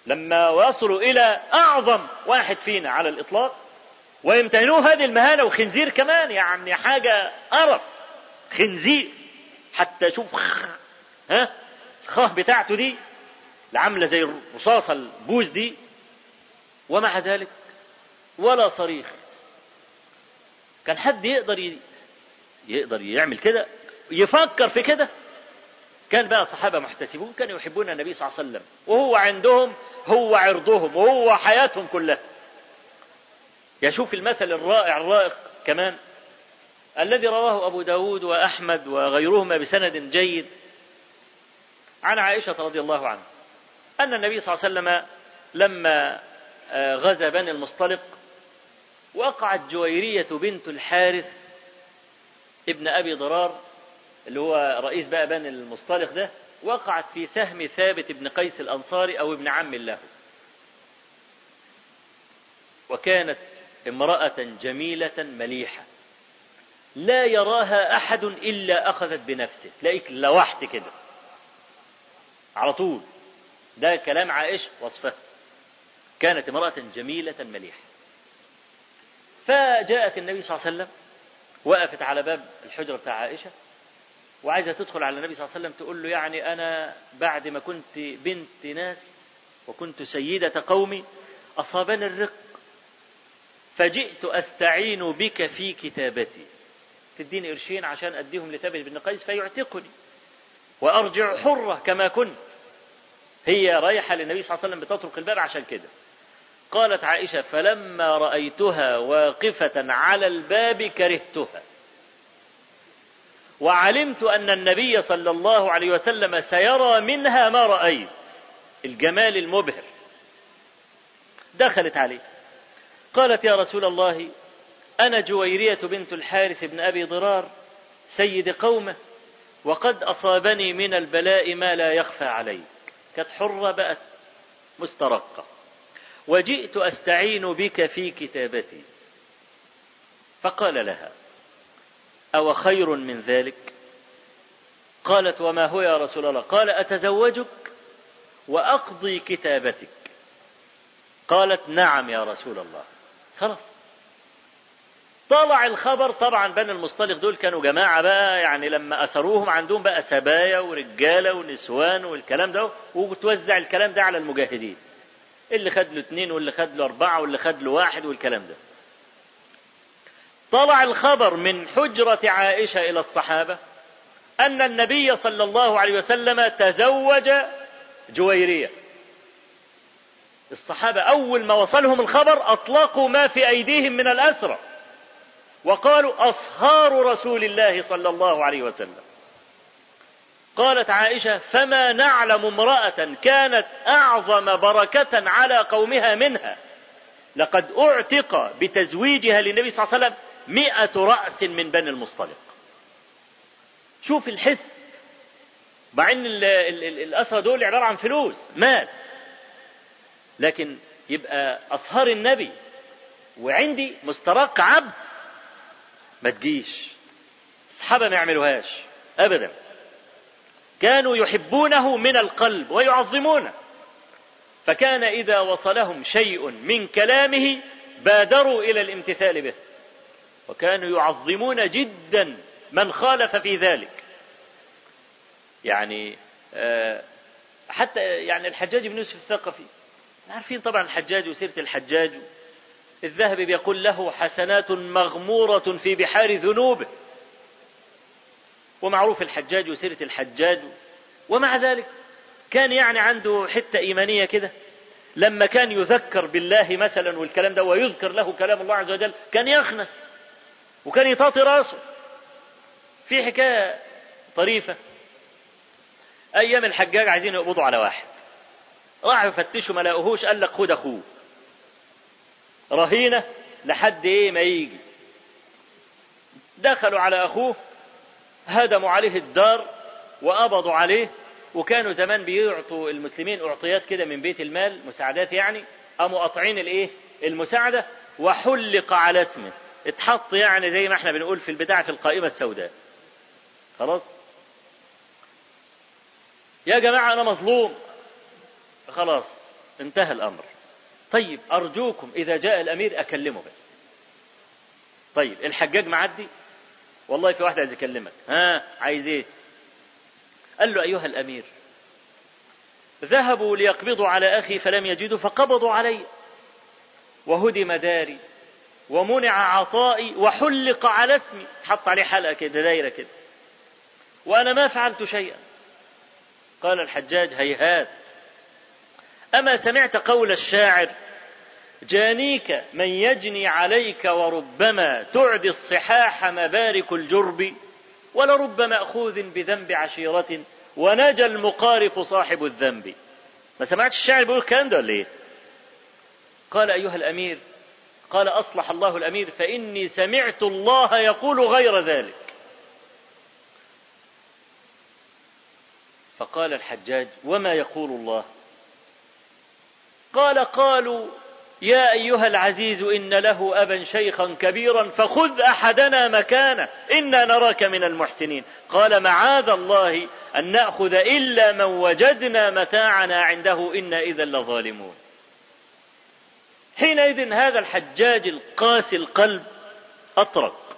لما وصلوا إلى أعظم واحد فينا على الإطلاق ويمتهنوه هذه المهانة وخنزير كمان يعني حاجة قرف. خنزير. حتى شوف ها الخاه بتاعته دي عاملة زي الرصاصة البوز دي. ومع ذلك ولا صريخ. كان حد يقدر ي... يقدر يعمل كده يفكر في كده. كان بقى صحابة محتسبون كانوا يحبون النبي صلى الله عليه وسلم. وهو عندهم هو عرضهم وهو حياتهم كلها. يشوف المثل الرائع الرائق كمان الذي رواه أبو داود وأحمد وغيرهما بسند جيد. عن عائشة رضي الله عنها أن النبي صلى الله عليه وسلم لما غزا بني المصطلق وقعت جويرية بنت الحارث ابن أبي ضرار اللي هو رئيس بقى بني المصطلق ده وقعت في سهم ثابت بن قيس الأنصاري أو ابن عم له وكانت امرأة جميلة مليحة. لا يراها أحد إلا أخذت بنفسه. تلاقيك لوحت كده. على طول. ده كلام عائشة وصفها كانت امرأة جميلة مليحة. فجاءت النبي صلى الله عليه وسلم وقفت على باب الحجرة بتاع عائشة وعايزة تدخل على النبي صلى الله عليه وسلم تقول له يعني أنا بعد ما كنت بنت ناس وكنت سيدة قومي أصابني الرق فجئت أستعين بك في كتابتي. تديني قرشين عشان أديهم لثابت بن قيس فيعتقني وأرجع حرة كما كنت. هي رايحة للنبي صلى الله عليه وسلم بتطرق الباب عشان كده. قالت عائشة فلما رأيتها واقفة على الباب كرهتها. وعلمت أن النبي صلى الله عليه وسلم سيرى منها ما رأيت الجمال المبهر. دخلت عليه. قالت يا رسول الله أنا جويرية بنت الحارث بن أبي ضرار سيد قومه وقد أصابني من البلاء ما لا يخفى عليك. كانت حرة بقت مسترقة. وجئت أستعين بك في كتابتي. فقال لها أو خير من ذلك؟ قالت وما هو يا رسول الله؟ قال أتزوجك وأقضي كتابتك. قالت نعم يا رسول الله. خلاص. طلع الخبر طبعا بني المصطلق دول كانوا جماعة بقى يعني لما أسروهم عندهم بقى سبايا ورجالة ونسوان والكلام ده وتوزع الكلام ده على المجاهدين. اللي خد له اثنين واللي خد له أربعة واللي خد له واحد والكلام ده. طلع الخبر من حجرة عائشة إلى الصحابة أن النبي صلى الله عليه وسلم تزوج جويرية. الصحابة أول ما وصلهم الخبر أطلقوا ما في أيديهم من الأسرى وقالوا أصهار رسول الله صلى الله عليه وسلم. قالت عائشة فما نعلم امرأة كانت أعظم بركة على قومها منها. لقد أعتق بتزويجها للنبي صلى الله عليه وسلم مئة رأس من بني المصطلق. شوف الحس. مع إن الاسرى دول عبارة عن فلوس مال. لكن يبقى أصهار النبي وعندي مسترق عبد ما تجيش. الصحابة ما يعملوهاش ابدا. كانوا يحبونه من القلب ويعظمونه. فكان إذا وصلهم شيء من كلامه بادروا إلى الامتثال به. وكانوا يعظمون جدا من خالف في ذلك. يعني آه، حتى يعني الحجاج بن يوسف الثقفي. عارفين طبعا الحجاج وسيرة الحجاج؟ الذهبي بيقول له حسنات مغمورة في بحار ذنوبه. ومعروف الحجاج وسيرة الحجاج. ومع ذلك كان يعني عنده حتة إيمانية كده. لما كان يذكر بالله مثلا والكلام ده ويذكر له كلام الله عز وجل كان يخنس وكان يطاطي راسه. في حكاية طريفة. أيام الحجاج عايزين يقبضوا على واحد. راحوا يفتشوا ما لاقوهوش قال لك خد أخوه. رهينة لحد إيه ما يجي. دخلوا على أخوه هدموا عليه الدار وقبضوا عليه وكانوا زمان بيعطوا المسلمين أعطيات كده من بيت المال مساعدات يعني قاموا قاطعين الإيه؟ المساعدة وحلق على اسمه. اتحط يعني زي ما إحنا بنقول في البتاع في القائمة السوداء. خلاص؟ يا جماعة أنا مظلوم. خلاص انتهى الأمر. طيب أرجوكم إذا جاء الأمير أكلمه بس. طيب الحجاج معدي؟ والله في واحد عايز يكلمك. ها عايز إيه؟ قال له أيها الأمير ذهبوا ليقبضوا على أخي فلم يجدوا فقبضوا علي. وهدم داري ومنع عطائي وحلق على اسمي. حط عليه حلقة كده دايرة كده. وأنا ما فعلت شيئا. قال الحجاج هيهات. أما سمعت قول الشاعر جانيك من يجني عليك وربما تعدي الصحاح مبارك الجرب ولرب مأخوذ بذنب عشيرة ونجا المقارف صاحب الذنب. ما سمعتش الشاعر بيقول الكلام ده ولا إيه؟ قال أيها الأمير قال أصلح الله الأمير فإني سمعت الله يقول غير ذلك. فقال الحجاج وما يقول الله؟ قال قالوا يا أيها العزيز إن له أبا شيخا كبيرا فخذ أحدنا مكانه إنا نراك من المحسنين. قال معاذ الله أن نأخذ إلا من وجدنا متاعنا عنده إنا إذا لظالمون. حينئذ هذا الحجاج القاسي القلب أطرق.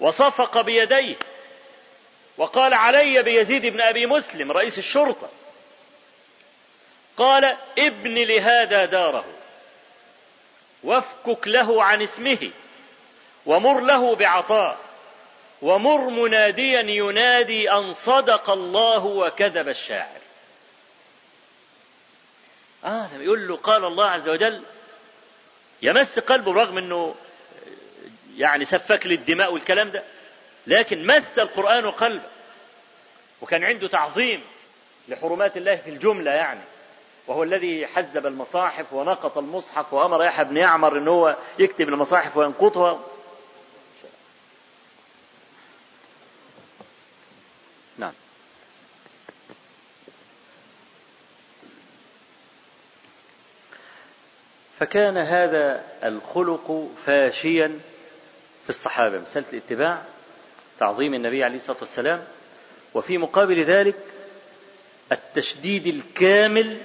وصفق بيديه وقال علي بيزيد بن أبي مسلم رئيس الشرطة قال ابن لهذا داره وافكك له عن اسمه ومر له بعطاء ومر مناديا ينادي أن صدق الله وكذب الشاعر. آه لما يقول له قال الله عز وجل يمس قلبه رغم إنه يعني سفك للدماء والكلام ده لكن مس القرآن قلبه وكان عنده تعظيم لحرمات الله في الجملة يعني. وهو الذي حزب المصاحف ونقط المصحف وأمر يحيى بن يعمر أن هو يكتب المصاحف وينقطها. نعم. فكان هذا الخلق فاشيا في الصحابة مسألة الاتباع تعظيم النبي عليه الصلاة والسلام وفي مقابل ذلك التشديد الكامل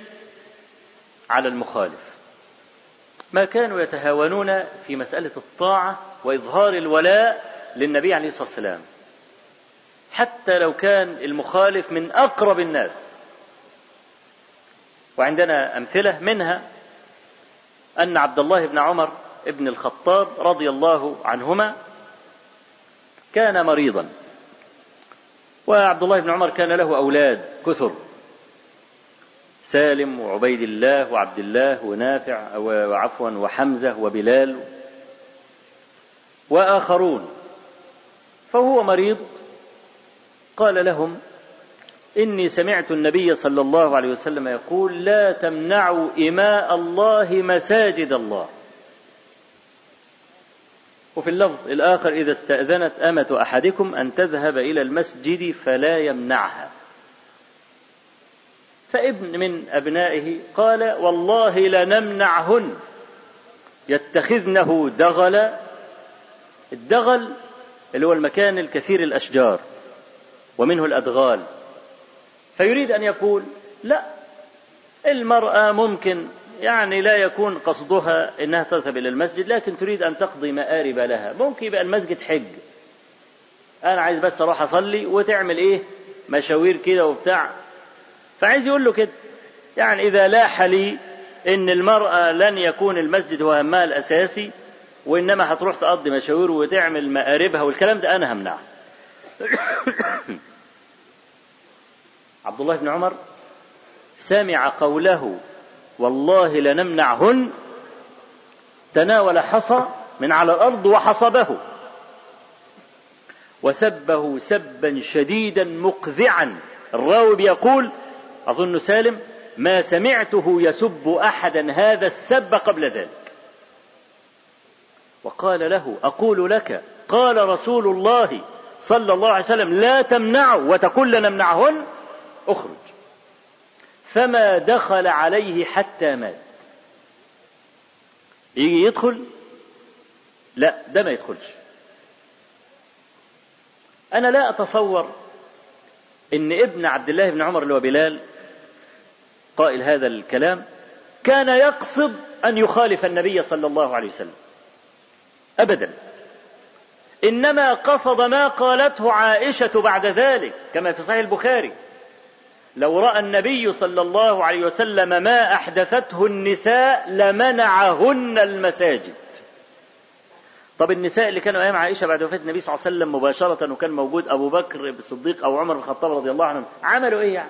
على المخالف. ما كانوا يتهاونون في مسألة الطاعة وإظهار الولاء للنبي عليه الصلاة والسلام. حتى لو كان المخالف من أقرب الناس. وعندنا أمثلة منها أن عبد الله بن عمر ابن الخطاب رضي الله عنهما كان مريضا. وعبد الله بن عمر كان له أولاد كثر. سالم وعبيد الله وعبد الله ونافع وعفوا وحمزة وبلال وآخرون. فهو مريض. قال لهم إني سمعت النبي صلى الله عليه وسلم يقول لا تمنعوا إماء الله مساجد الله. وفي اللفظ الآخر إذا استأذنت أمة أحدكم أن تذهب إلى المسجد فلا يمنعها. فابن من أبنائه قال والله لنمنعهن يتخذنه دغل الدغل اللي هو المكان الكثير الأشجار ومنه الأدغال. فيريد أن يقول لا المرأة ممكن يعني لا يكون قصدها إنها تذهب إلى المسجد لكن تريد أن تقضي مآرب لها. ممكن يبقى المسجد حج. أنا عايز بس أروح أصلي وتعمل إيه؟ مشاوير كده وبتاع. فعايز يقول له كده. يعني إذا لاح لي إن المرأة لن يكون المسجد هو همها الاساسي وإنما هتروح تقضي مشاوير وتعمل مآربها والكلام ده أنا همنعه. عبد الله بن عمر سمع قوله والله لنمنعهن تناول حصى من على الأرض وحصبه. وسبه سبا شديدا مقذعا. الراوي يقول أظن سالم ما سمعته يسب أحدا هذا السب قبل ذلك. وقال له أقول لك قال رسول الله صلى الله عليه وسلم لا تمنعوا وتقول لنمنعهن أخرج. فما دخل عليه حتى مات. يجي يدخل؟ لا ده ما يدخلش. أنا لا أتصور إن ابن عبد الله بن عمر اللي هو بلال قائل هذا الكلام كان يقصد أن يخالف النبي صلى الله عليه وسلم. ابدا. إنما قصد ما قالته عائشة بعد ذلك كما في صحيح البخاري. لو رأى النبي صلى الله عليه وسلم ما أحدثته النساء لمنعهن المساجد. طب النساء اللي كانوا أيام عائشة بعد وفاة النبي صلى الله عليه وسلم مباشرة وكان موجود أبو بكر الصديق أو عمر بن الخطاب رضي الله عنهم عملوا إيه يعني؟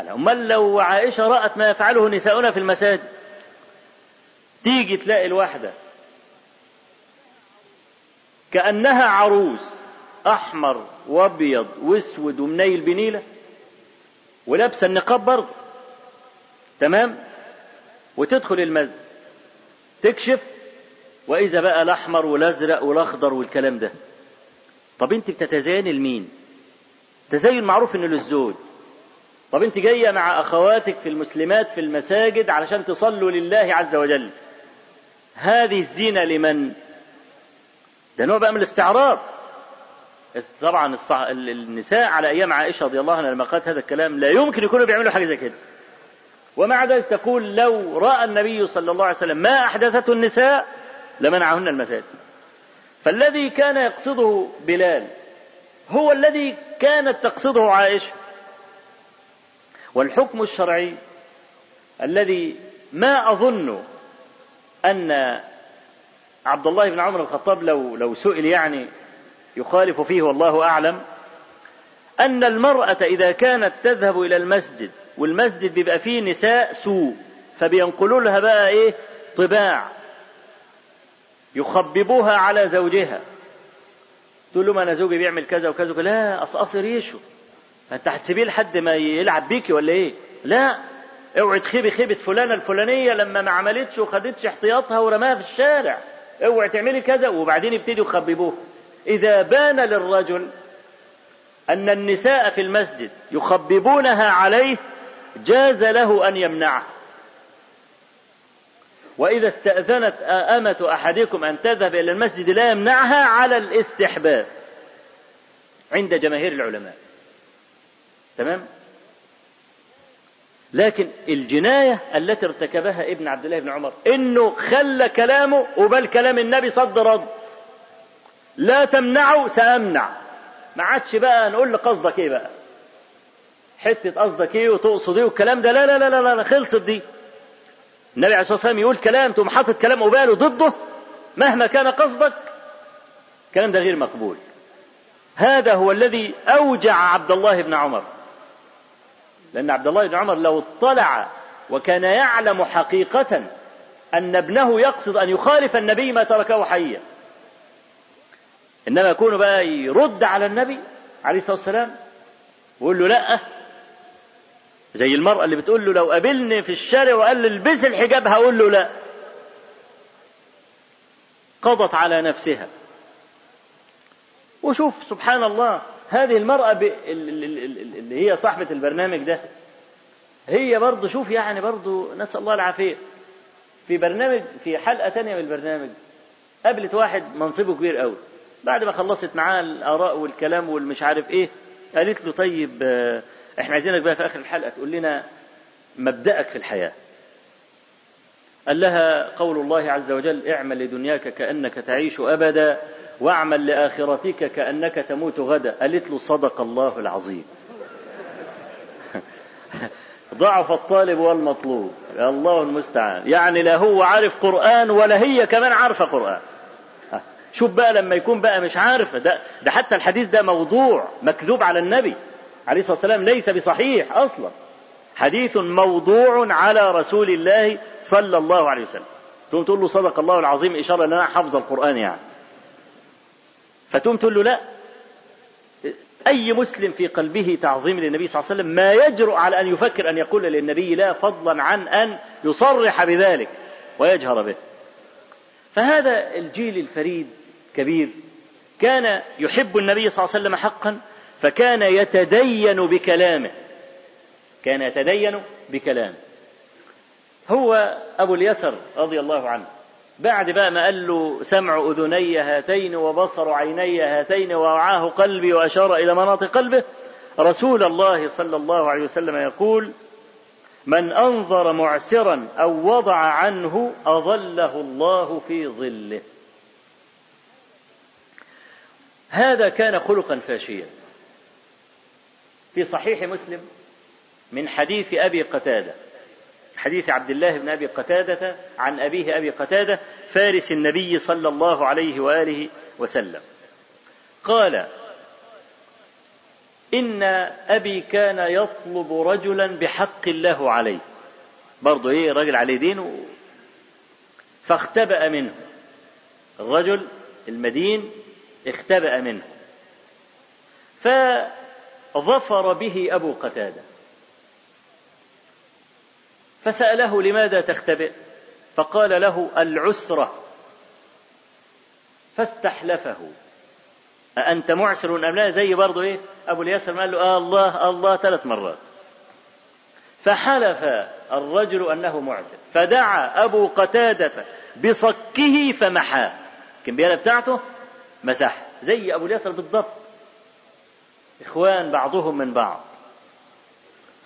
امال لو عائشة رأت ما يفعله نساؤنا في المساجد؟ تيجي تلاقي الواحدة كأنها عروس أحمر وأبيض وأسود ومنيل بنيلة ولابسة النقاب برضه. تمام؟ وتدخل المسجد تكشف وإذا بقى الأحمر والأزرق والأخضر والكلام ده. طب أنت بتتزين لمين؟ تزين معروف إنه للزوج. طب انت جاية مع أخواتك في المسلمات في المساجد علشان تصلوا لله عز وجل. هذه الزينة لمن؟ ده نوع بقى من الاستعراض. طبعا النساء على أيام عائشة رضي الله عنها لما قالت هذا الكلام لا يمكن يكونوا بيعملوا حاجة زي كده. ومع ذلك تقول لو رأى النبي صلى الله عليه وسلم ما أحدثته النساء لمنعهن المساجد. فالذي كان يقصده بلال هو الذي كانت تقصده عائشة. والحكم الشرعي الذي ما أظن أن عبد الله بن عمر الخطاب لو لو سئل يعني يخالف فيه والله أعلم أن المرأة إذا كانت تذهب إلى المسجد والمسجد بيبقى فيه نساء سوء فبينقلوا لها بقى إيه؟ طباع. يخببوها على زوجها. تقول له ما أنا زوجي بيعمل كذا وكذا لا اصل ريشه. انت هتسيبيه لحد ما يلعب بيكي ولا إيه؟ لا. اوعي تخيبي خيبة فلانة الفلانية لما ما عملتش وخدتش احتياطها ورماها في الشارع. اوعي تعملي كذا وبعدين يبتدوا يخببوه. إذا بان للرجل أن النساء في المسجد يخببونها عليه جاز له أن يمنعها وإذا استأذنت أمة أحدكم أن تذهب إلى المسجد لا يمنعها على الاستحباب. عند جماهير العلماء. تمام؟ لكن الجناية التي ارتكبها ابن عبد الله بن عمر إنه خلى كلامه وبل كلام النبي صد رد. لا تمنعه سأمنع. ما عادش بقى نقول له قصدك إيه بقى؟ حتة قصدك إيه وتقصد إيه والكلام ده؟ لا لا لا لا, لا خلصت دي. النبي عليه الصلاة والسلام يقول كلام تقوم حاطط كلام قباله ضده مهما كان قصدك. الكلام ده غير مقبول. هذا هو الذي أوجع عبد الله بن عمر. لأن عبد الله بن عمر لو اطلع وكان يعلم حقيقة أن ابنه يقصد أن يخالف النبي ما تركه حيا. إنما يكون بقى يرد على النبي عليه الصلاة والسلام ويقول له لأ زي المرأة اللي بتقول له لو قابلني في الشارع وقال لي البس الحجاب هقول له لأ. قضت على نفسها. وشوف سبحان الله هذه المرأة اللي هي صاحبة البرنامج ده هي برضه شوف يعني برضه نسأل الله العافية في برنامج في حلقة تانية من البرنامج قابلت واحد منصبه كبير قوي بعد ما خلصت معاه الآراء والكلام والمش عارف إيه قالت له طيب إحنا عايزينك بقى في آخر الحلقة تقول لنا مبدأك في الحياة. قال لها قول الله عز وجل اعمل لدنياك كأنك تعيش أبدا واعمل لآخرتك كأنك تموت غدا. قالت له صدق الله العظيم. ضعف الطالب والمطلوب. الله المستعان. يعني لا هو عارف قرآن ولا هي كمان عارفة قرآن. شوف بقى لما يكون بقى مش عارف. ده, ده حتى الحديث ده موضوع مكذوب على النبي. عليه الصلاة والسلام ليس بصحيح أصلا. حديث موضوع على رسول الله صلى الله عليه وسلم. تقوم تقول له صدق الله العظيم إشارة أن أنا حفظ القرآن يعني. فتقوم تقول له لا. أي مسلم في قلبه تعظيم للنبي صلى الله عليه وسلم ما يجرؤ على أن يفكر أن يقول للنبي لا فضلا عن أن يصرح بذلك ويجهر به. فهذا الجيل الفريد كبير كان يحب النبي صلى الله عليه وسلم حقا فكان يتدين بكلامه. كان يتدين بكلامه. هو أبو اليسر رضي الله عنه. بعد بقى ما قال له سمع أذني هاتين وبصر عيني هاتين ووعاه قلبي وأشار إلى مناط قلبه رسول الله صلى الله عليه وسلم يقول من أنظر معسرا أو وضع عنه أظله الله في ظله. هذا كان خلقا فاشيا. في صحيح مسلم من حديث أبي قتادة حديث عبد الله بن أبي قتادة عن أبيه أبي قتادة فارس النبي صلى الله عليه وآله وسلم. قال إن أبي كان يطلب رجلا بحق له عليه. برضه إيه راجل عليه دين. فاختبأ منه. الرجل المدين اختبأ منه. فظفر به أبو قتادة. فسأله لماذا تختبئ؟ فقال له العسرة. فاستحلفه. أأنت معسر أم لا؟ زي برضه إيه؟ أبو اليسر قال له آه الله الله ثلاث مرات. فحلف الرجل أنه معسر. فدعا أبو قتادة بصكه فمحاه. الكمبيالة بتاعته؟ مسح. زي أبو اليسر بالضبط. إخوان بعضهم من بعض.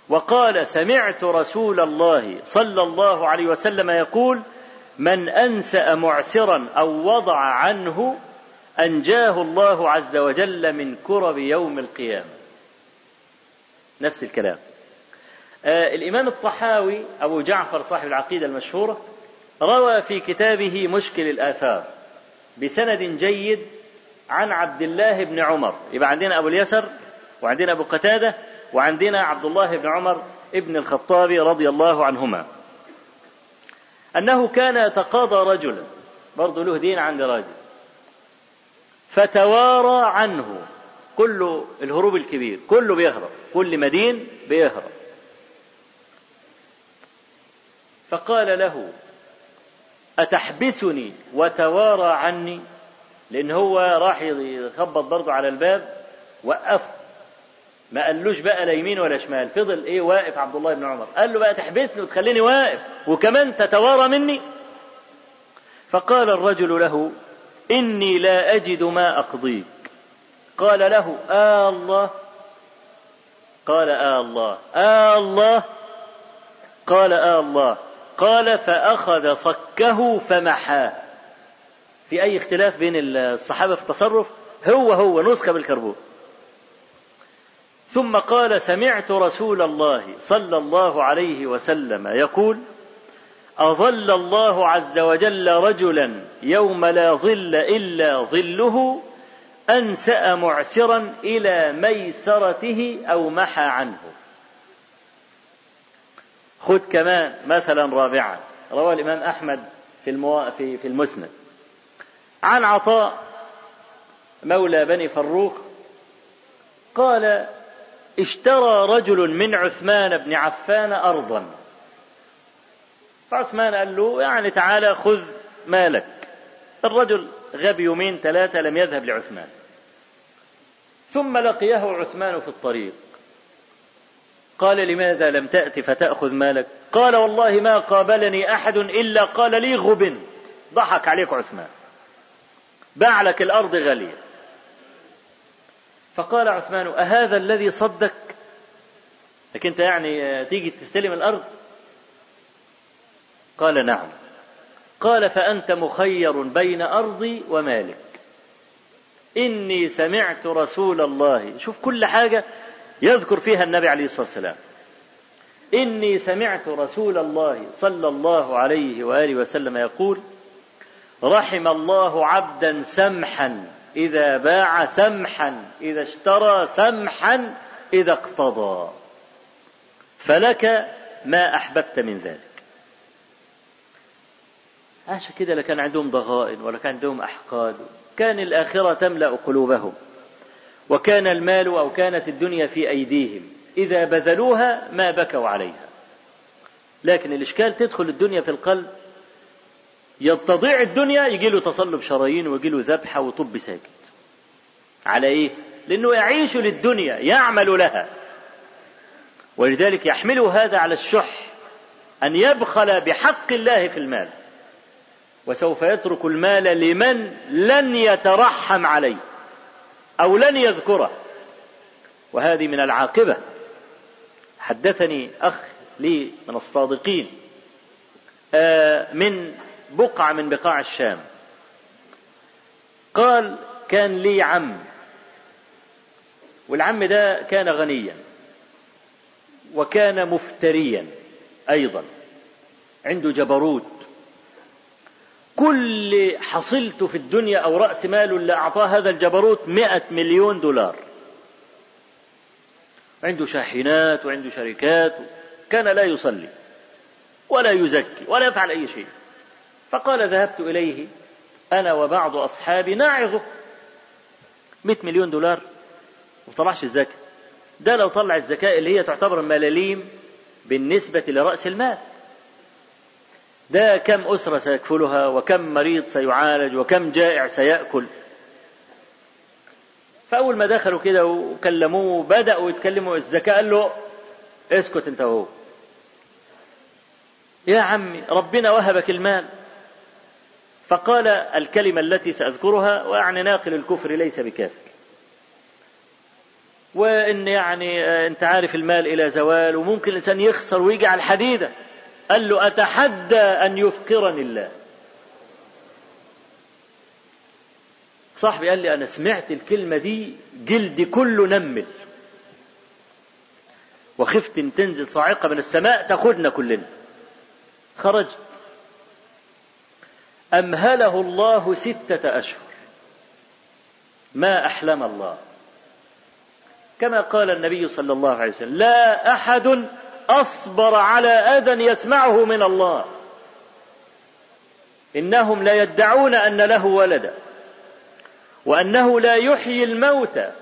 وقال سمعت رسول الله صلى الله عليه وسلم يقول من أنسأ معسرا أو وضع عنه أنجاه الله عز وجل من كرب يوم القيامة. نفس الكلام. آه الإمام الطحاوي أبو جعفر صاحب العقيدة المشهورة روى في كتابه مشكل الآثار بسند جيد عن عبد الله بن عمر. يبقى عندنا أبو اليسر وعندنا أبو قتادة. وعندنا عبد الله بن عمر ابن الخطاب رضي الله عنهما. أنه كان يتقاضى رجلا برضه له دين عند راجل فتوارى عنه. كله الهروب الكبير كله بيهرب كل مدين بيهرب. فقال له أتحبسني وتوارى عني؟ لأن هو راح يخبط برضه على الباب وقفه ما قالوش بقى لا يمين ولا شمال. فضل إيه واقف عبد الله بن عمر. قال له بقى تحبسني وتخليني واقف. وكمان تتوارى مني. فقال الرجل له إني لا أجد ما أقضيك. قال له آه الله. قال آه الله. آه الله. قال آه الله. قال فأخذ صكه فمحاه. في أي اختلاف بين الصحابة في التصرف؟ هو هو نسخة بالكربون. ثم قال سمعت رسول الله صلى الله عليه وسلم يقول أظل الله عز وجل رجلا يوم لا ظل إلا ظله أنسأ معسرا إلى ميسرته أو محى عنه خذ كمان مثلا رابعا روى الإمام أحمد في. في, في المسند عن عطاء مولى بني فروخ قال اشترى رجل من عثمان بن عفان أرضا. فعثمان قال له يعني تعالى خذ مالك. الرجل غاب يومين ثلاثة لم يذهب لعثمان. ثم لقيه عثمان في الطريق. قال لماذا لم تأت فتأخذ مالك؟ قال والله ما قابلني أحد إلا قال لي غبنت. ضحك عليك عثمان. باع لك الأرض غالية فقال عثمان أهذا الذي صدك؟ لكن أنت يعني تيجي تستلم الأرض؟ قال نعم. قال فأنت مخير بين أرضي ومالك. إني سمعت رسول الله شوف كل حاجة يذكر فيها النبي عليه الصلاة والسلام. إني سمعت رسول الله صلى الله عليه وآله وسلم يقول رحم الله عبدا سمحا. إذا باع سمحا إذا اشترى سمحا إذا اقتضى. فلك ما أحببت من ذلك. عشان كده لا كان عندهم ضغائن ولا كان عندهم أحقاد. كان الآخرة تملأ قلوبهم. وكان المال أو كانت الدنيا في أيديهم. إذا بذلوها ما بكوا عليها. لكن الإشكال تدخل الدنيا في القلب يتضيع الدنيا يجي له تصلب شرايين ويجي له ذبحة وطب ساكت على إيه؟ لأنه يعيش للدنيا يعمل لها. ولذلك يحمله هذا على الشح أن يبخل بحق الله في المال. وسوف يترك المال لمن لن يترحم عليه أو لن يذكره. وهذه من العاقبة. حدثني أخ لي من الصادقين من بقعة من بقاع الشام. قال كان لي عم. والعم ده كان غنيا وكان مفتريا أيضا عنده جبروت. كل حصلته في الدنيا أو رأس ماله اللي أعطاه هذا الجبروت مئة مليون دولار. عنده شاحنات وعنده شركات كان لا يصلي ولا يزكي ولا يفعل أي شيء. فقال ذهبت إليه أنا وبعض أصحابي نعظه 100 مليون دولار. وطلعش الزكاة. ده لو طلع الزكاة اللي هي تعتبر ملاليم بالنسبة لرأس المال. ده كم أسرة سيكفلها وكم مريض سيعالج وكم جائع سيأكل. فأول ما دخلوا كده وكلموه بدأوا يتكلموا الزكاة قال له اسكت انت وهو. يا عمي ربنا وهبك المال. فقال الكلمة التي سأذكرها ويعني ناقل الكفر ليس بكافر وإن يعني أنت عارف المال إلى زوال وممكن الإنسان يخسر ويجي على الحديدة. قال له أتحدى أن يفقرني الله؟ صاحبي قال لي أنا سمعت الكلمة دي جلدي كله نمل وخفت إن تنزل صاعقة من السماء تاخدنا كلنا. خرجت. أمهله الله ستة أشهر. ما أحلم الله. كما قال النبي صلى الله عليه وسلم لا أحد أصبر على أذى يسمعه من الله. إنهم لا يدعون أن له ولدا وأنه لا يحيي الموتى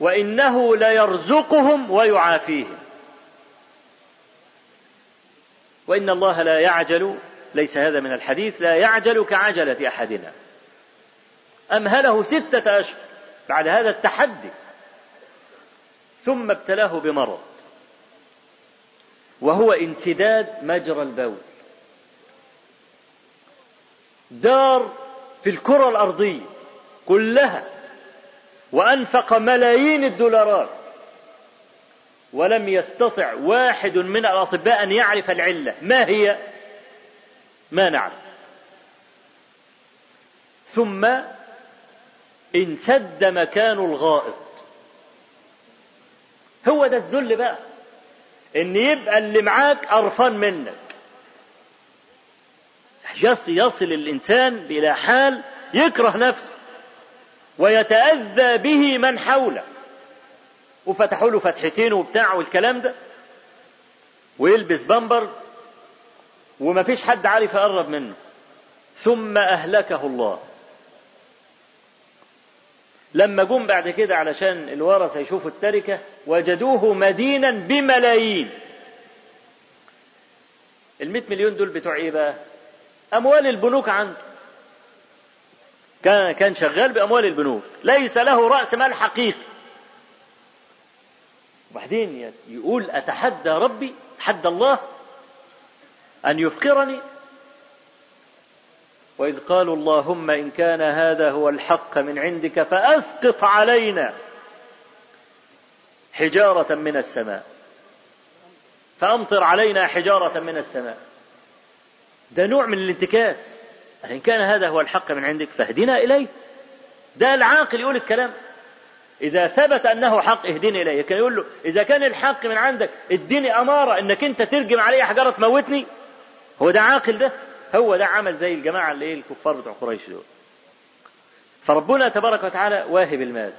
وإنه ليرزقهم ويعافيهم. وإن الله لا يعجل ليس هذا من الحديث لا يعجل كعجلة أحدنا. أمهله ستة أشهر بعد هذا التحدي ثم ابتلاه بمرض وهو انسداد مجرى البول. دار في الكرة الأرضية كلها وأنفق ملايين الدولارات. ولم يستطع واحد من الأطباء أن يعرف العلة ما هي؟ ما نعلم ثم انسد مكان الغائط. هو ده الذل بقى. إن يبقى اللي معاك قرفان منك. يصل الإنسان إلى حال يكره نفسه ويتأذى به من حوله. وفتحوا له فتحتين وبتاع والكلام ده. ويلبس بامبرز. وما فيش حد عارف يقرب منه. ثم أهلكه الله. لما جم بعد كده علشان الورثة يشوفوا التركة وجدوه مدينا بملايين. المئة مليون دول بتوع إيه بقى؟ أموال البنوك عنده. كان كان شغال بأموال البنوك. ليس له رأس مال حقيقي. وبعدين يقول أتحدى ربي؟ أتحدى الله؟ أن يفقرني. وإذ قالوا اللهم إن كان هذا هو الحق من عندك فأسقط علينا حجارة من السماء. فأمطر علينا حجارة من السماء. ده نوع من الانتكاس. إن كان هذا هو الحق من عندك فاهدنا إليه. ده العاقل يقول الكلام. إذا ثبت أنه حق اهدني إليه. كان يقول له إذا كان الحق من عندك اديني أمارة إنك أنت ترجم علي حجارة تموتني. هو ده عاقل ده؟ هو ده عمل زي الجماعة اللي إيه الكفار بتوع قريش دول. فربنا تبارك وتعالى واهب المال.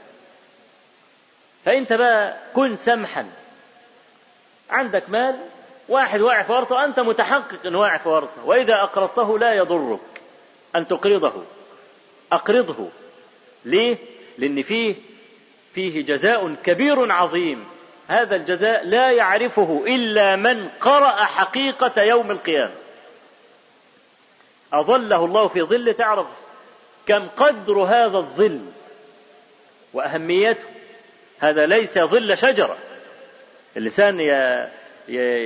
فأنت بقى كن سمحا. عندك مال واحد واقع في ورطة أنت متحقق أنه واقع في ورطة. وإذا أقرضته لا يضرك أن تقرضه. أقرضه. ليه؟ لأن فيه فيه جزاء كبير عظيم. هذا الجزاء لا يعرفه إلا من قرأ حقيقة يوم القيامة. أظله الله في ظل تعرف كم قدر هذا الظل وأهميته. هذا ليس ظل شجرة. اللسان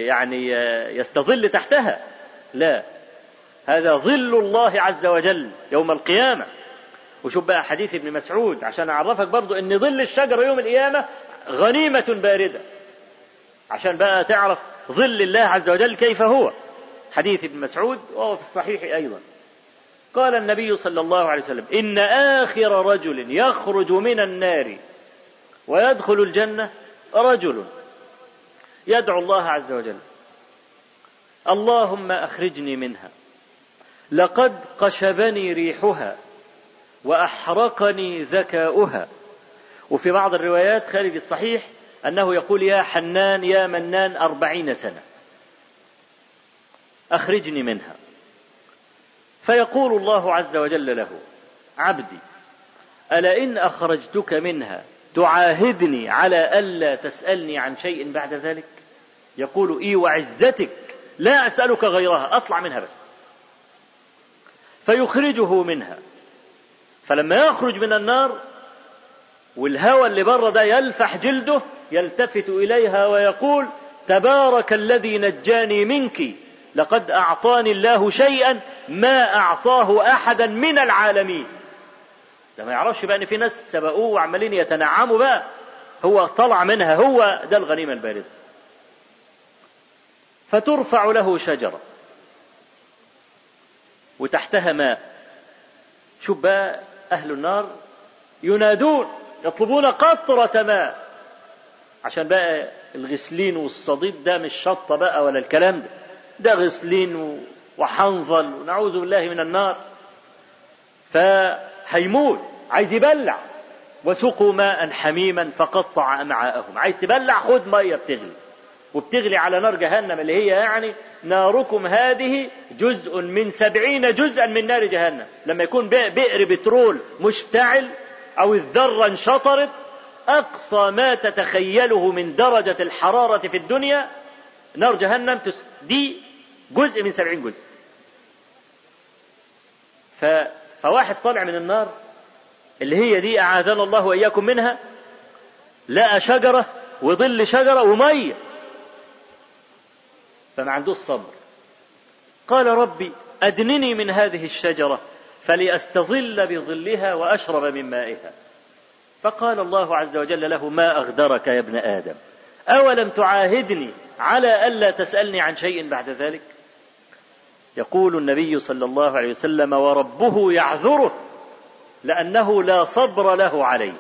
يعني يستظل تحتها. لا. هذا ظل الله عز وجل يوم القيامة. وشوف بقى حديث ابن مسعود عشان أعرفك برضو أن ظل الشجرة يوم القيامة غنيمة باردة. عشان بقى تعرف ظل الله عز وجل كيف هو. حديث ابن مسعود وهو في الصحيح أيضا. قال النبي صلى الله عليه وسلم إن آخر رجل يخرج من النار ويدخل الجنة رجل يدعو الله عز وجل. اللهم أخرجني منها. لقد قشبني ريحها وأحرقني ذكاؤها. وفي بعض الروايات خارج الصحيح أنه يقول يا حنان يا منان أربعين سنة. أخرجني منها. فيقول الله عز وجل له عبدي ألا إن أخرجتك منها تعاهدني على ألا تسألني عن شيء بعد ذلك؟ يقول إي وعزتك لا أسألك غيرها أطلع منها بس. فيخرجه منها. فلما يخرج من النار والهوى اللي بره ده يلفح جلده يلتفت إليها ويقول تبارك الذي نجاني منك لقد أعطاني الله شيئا ما أعطاه أحدا من العالمين. ده ما يعرفش بقى إن في ناس سبقوه وعمالين يتنعموا بقى. هو طلع منها هو ده الغنيمة الباردة. فترفع له شجرة. وتحتها ماء. شوف بقى أهل النار ينادون يطلبون قطرة ماء. عشان بقى الغسلين والصديد ده مش شطة بقى ولا الكلام ده. ده غسلين وحنظل ونعوذ بالله من النار. فهيموت عايز يبلع. وسقوا ماء حميما فقطع أمعاءهم. عايز تبلع خد مية بتغلي. وبتغلي على نار جهنم اللي هي يعني ناركم هذه جزء من سبعين جزءا من نار جهنم. لما يكون بئر بترول مشتعل أو الذرة انشطرت أقصى ما تتخيله من درجة الحرارة في الدنيا نار جهنم دي جزء من سبعين جزء. فواحد طالع من النار اللي هي دي أعاذنا الله وإياكم منها لقى شجرة وظل شجرة ومية. فما عندوش صبر. قال ربي أدنني من هذه الشجرة فلأستظل بظلها وأشرب من مائها. فقال الله عز وجل له ما أغدرك يا ابن آدم؟ أولم تعاهدني على ألا تسألني عن شيء بعد ذلك؟ يقول النبي صلى الله عليه وسلم وربه يعذره لأنه لا صبر له عليه.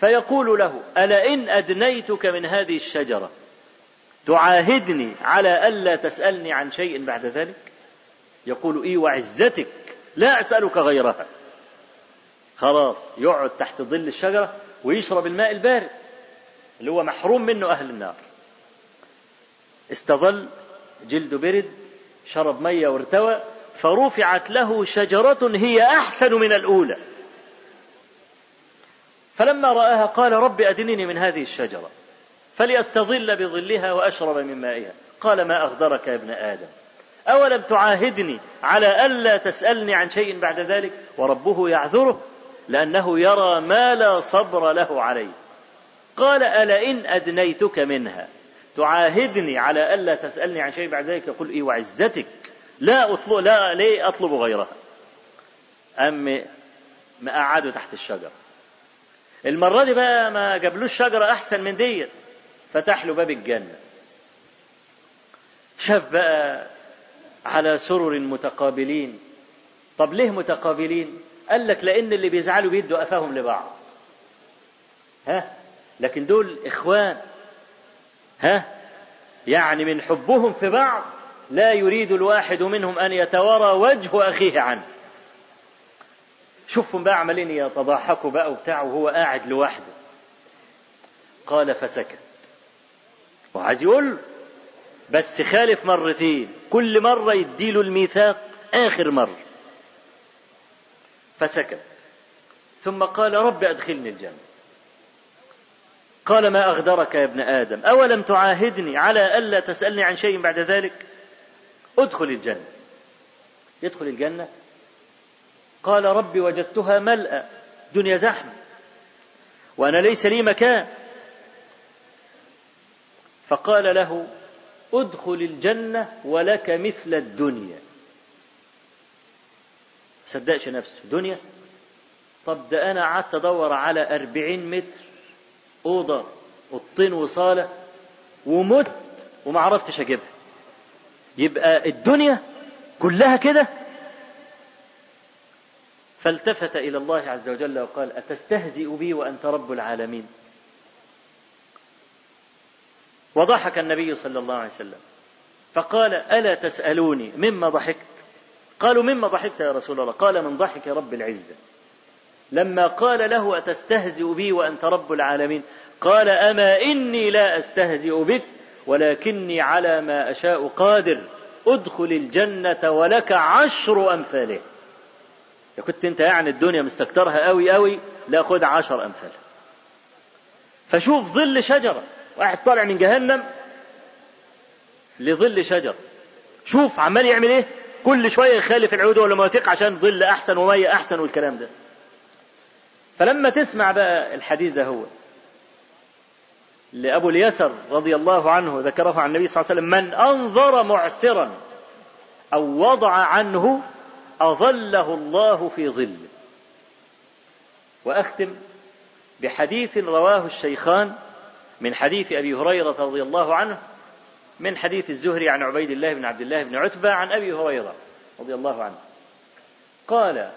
فيقول له ألئن أدنيتك من هذه الشجرة تعاهدني على ألا تسألني عن شيء بعد ذلك؟ يقول إي وعزتك لا أسألك غيرها. خلاص يقعد تحت ظل الشجرة ويشرب الماء البارد اللي هو محروم منه أهل النار. استظل جلده برد شرب مية وارتوى فرفعت له شجرة هي أحسن من الأولى. فلما رآها قال رب أدنني من هذه الشجرة فليستظل بظلها وأشرب من مائها. قال ما أغدرك يا ابن آدم؟ أولم تعاهدني على ألا تسألني عن شيء بعد ذلك؟ وربه يعذره لأنه يرى ما لا صبر له عليه. قال ألئن أدنيتك منها؟ تعاهدني على ألا تسألني عن شيء بعد ذلك. يقول إيه وعزتك. لا أطلب لا ليه أطلب غيرها؟ أم ما قعدوا تحت الشجرة. المرة دي بقى ما جابلوش شجرة أحسن من ديت فتح له باب الجنة. شاف بقى على سرر متقابلين. طب ليه متقابلين؟ قال لك لأن اللي بيزعلوا بيدوا قفاهم لبعض. ها؟ لكن دول إخوان. ها؟ يعني من حبهم في بعض لا يريد الواحد منهم أن يتوارى وجه أخيه عنه. شوفهم بقى عمالين يتضاحكوا بقى وبتاع وهو قاعد لوحده. قال فسكت. وعايز يقول بس خالف مرتين. كل مرة يديله الميثاق آخر مرة. فسكت. ثم قال رب أدخلني الجنة. قال ما أغدرك يا ابن آدم؟ أولم تعاهدني على ألا تسألني عن شيء بعد ذلك؟ ادخل الجنة. يدخل الجنة؟ قال رب وجدتها ملأ دنيا زحمة وأنا ليس لي مكان. فقال له ادخل الجنة ولك مثل الدنيا. صدقش نفسه دنيا؟ طب ده أنا قعدت أدور على أربعين متر. أوضة أوضتين وصالة ومت وما عرفتش أجيبها. يبقى الدنيا كلها كده. فالتفت إلى الله عز وجل وقال أتستهزئ بي وأنت رب العالمين. وضحك النبي صلى الله عليه وسلم فقال ألا تسألوني مما ضحكت؟ قالوا مما ضحكت يا رسول الله؟ قال من ضحك رب العزة. لما قال له أتستهزئ بي وأنت رب العالمين؟ قال أما إني لا أستهزئ بك ولكني على ما أشاء قادر. ادخل الجنة ولك عشر أمثاله. كنت أنت يعني الدنيا مستكترها قوي قوي لا خد عشر أمثال. فشوف ظل شجرة واحد طالع من جهنم لظل شجر. شوف عمال يعمل إيه؟ كل شوية يخالف العود ولا مواثيق عشان ظل أحسن ومية أحسن والكلام ده. فلما تسمع بقى الحديث ده هو لأبو اليسر رضي الله عنه ذكره عن النبي صلى الله عليه وسلم من أنظر معسرا أو وضع عنه أظله الله في ظله وأختم بحديث رواه الشيخان من حديث أبي هريرة رضي الله عنه من حديث الزهري عن عبيد الله بن عبد الله بن عتبة عن أبي هريرة رضي الله عنه. قال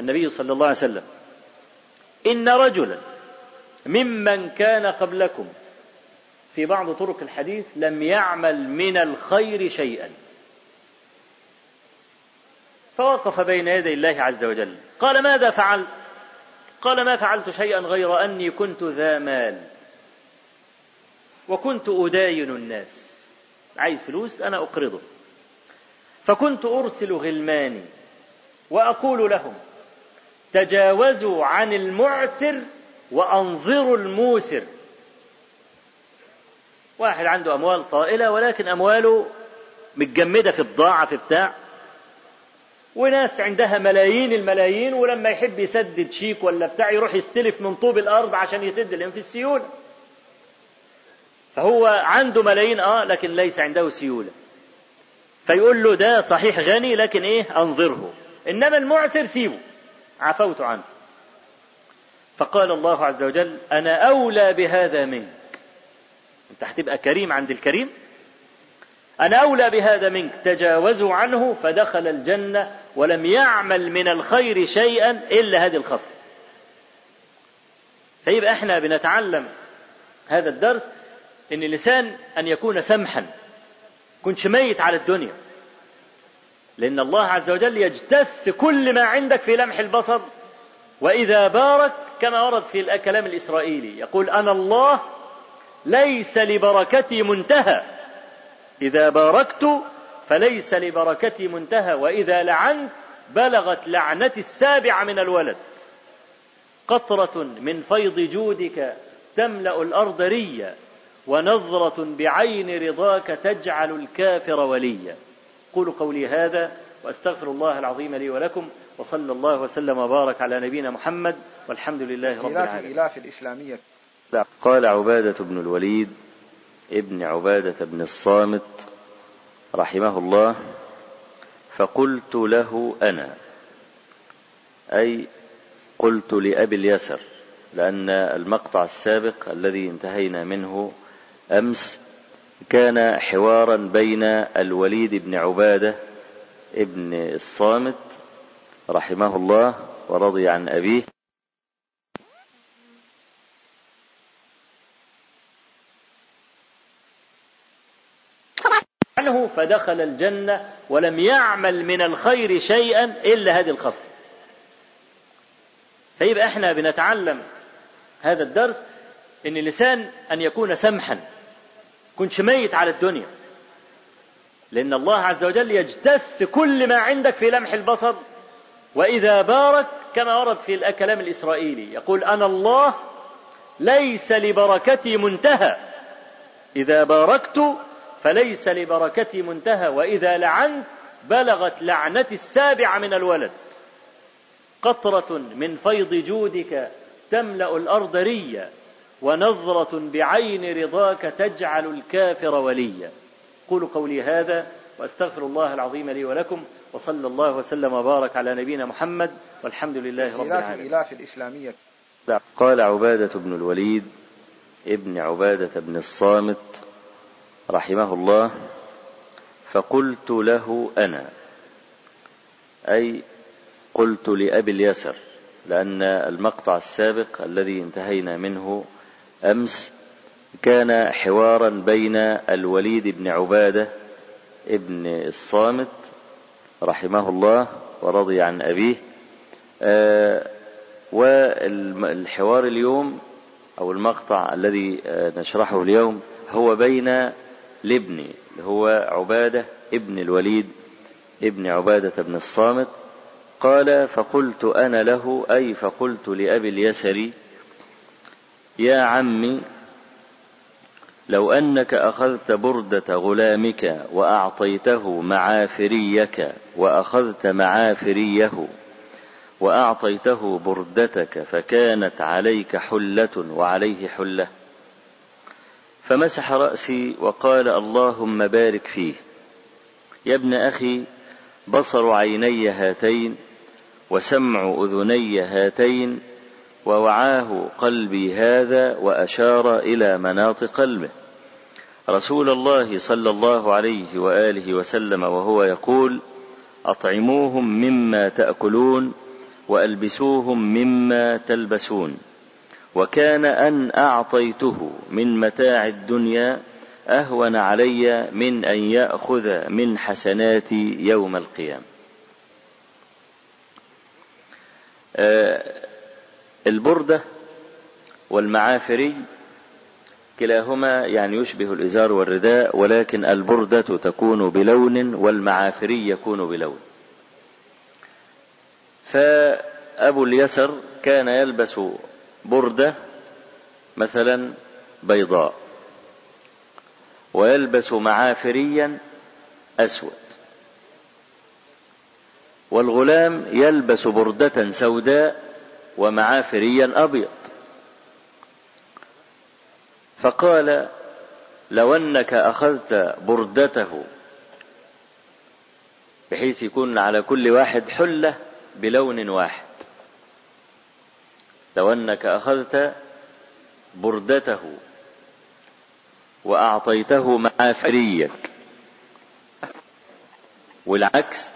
النبي صلى الله عليه وسلم إن رجلا ممن كان قبلكم في بعض طرق الحديث لم يعمل من الخير شيئا. فوقف بين يدي الله عز وجل. قال ماذا فعلت؟ قال ما فعلت شيئا غير أني كنت ذا مال. وكنت أداين الناس. عايز فلوس أنا أقرضه. فكنت أرسل غلماني وأقول لهم تجاوزوا عن المعسر وأنظروا الموسر. واحد عنده أموال طائلة ولكن أمواله متجمدة في بضاعة في بتاع. وناس عندها ملايين الملايين ولما يحب يسدد شيك ولا بتاع يروح يستلف من طوب الأرض عشان يسد لأن في السيولة. فهو عنده ملايين آه لكن ليس عنده سيولة. فيقول له ده صحيح غني لكن إيه؟ أنظره. إنما المعسر سيبه. عفوت عنه. فقال الله عز وجل أنا أولى بهذا منك. أنت هتبقى كريم عند الكريم. أنا أولى بهذا منك. تجاوزوا عنه فدخل الجنة ولم يعمل من الخير شيئا إلا هذه الخصلة. فيبقى إحنا بنتعلم هذا الدرس إن اللسان أن يكون سمحا كنش ميت على الدنيا. لأن الله عز وجل يجتث كل ما عندك في لمح البصر وإذا بارك كما ورد في الكلام الإسرائيلي يقول أنا الله ليس لبركتي منتهى. إذا باركت فليس لبركتي منتهى وإذا لعنت بلغت لعنتي السابعة من الولد. قطرة من فيض جودك تملأ الأرض ريا ونظرة بعين رضاك تجعل الكافر وليا. قولوا قولي هذا وأستغفر الله العظيم لي ولكم وصلى الله وسلم وبارك على نبينا محمد والحمد لله رب العالمين.
الإلاف الإسلامية.
قال عبادة بن الوليد ابن عبادة بن الصامت رحمه الله فقلت له أنا أي قلت لأبي اليسر لأن المقطع السابق الذي انتهينا منه أمس كان حوارا بين الوليد بن عبادة ابن الصامت رحمه الله ورضي عن أبيه. عنه فدخل الجنة ولم يعمل من الخير شيئا إلا هذه الخصلة. فيبقى إحنا بنتعلم هذا الدرس إن اللسان أن يكون سمحا. كنش ميت على الدنيا. لأن الله عز وجل يجتث كل ما عندك في لمح البصر وإذا بارك كما ورد في الكلام الإسرائيلي. يقول أنا الله ليس لبركتي منتهى. إذا باركت فليس لبركتي منتهى وإذا لعنت بلغت لعنتي السابعة من الولد. قطرة من فيض جودك تملأ الأرض ريا. ونظرة بعين رضاك تجعل الكافر وليا. قولوا قولي هذا وأستغفر الله العظيم لي ولكم وصلى الله وسلم وبارك على نبينا محمد والحمد لله رب العالمين.
الإلاف الإسلامية.
قال عبادة بن الوليد ابن عبادة بن الصامت رحمه الله فقلت له أنا أي قلت لأبي اليسر لأن المقطع السابق الذي انتهينا منه أمس كان حوارا بين الوليد بن عبادة ابن الصامت رحمه الله ورضي عن أبيه. آه والحوار اليوم أو المقطع الذي نشرحه اليوم هو بين الابن اللي هو عبادة ابن الوليد ابن عبادة بن الصامت. قال فقلت أنا له أي فقلت لأبي اليسري يا عمي لو أنك أخذت بردة غلامك وأعطيته معافريك وأخذت معافريه وأعطيته بردتك فكانت عليك حلة وعليه حلة. فمسح رأسي وقال اللهم بارك فيه. يا ابن أخي بصر عيني هاتين وسمع أذني هاتين ووعاه قلبي هذا وأشار إلى مناط قلبه رسول الله صلى الله عليه وآله وسلم وهو يقول أطعموهم مما تأكلون وألبسوهم مما تلبسون وكان أن أعطيته من متاع الدنيا أهون علي من أن يأخذ من حسناتي يوم القيامة. البردة والمعافري كلاهما يعني يشبه الإزار والرداء ولكن البردة تكون بلون والمعافري يكون بلون. فأبو اليسر كان يلبس بردة مثلا بيضاء ويلبس معافريا أسود. والغلام يلبس بردة سوداء ومعافريا أبيض فقال لو أنك أخذت بردته بحيث يكون على كل واحد حلة بلون واحد. لو أنك أخذت بردته وأعطيته معافريك والعكس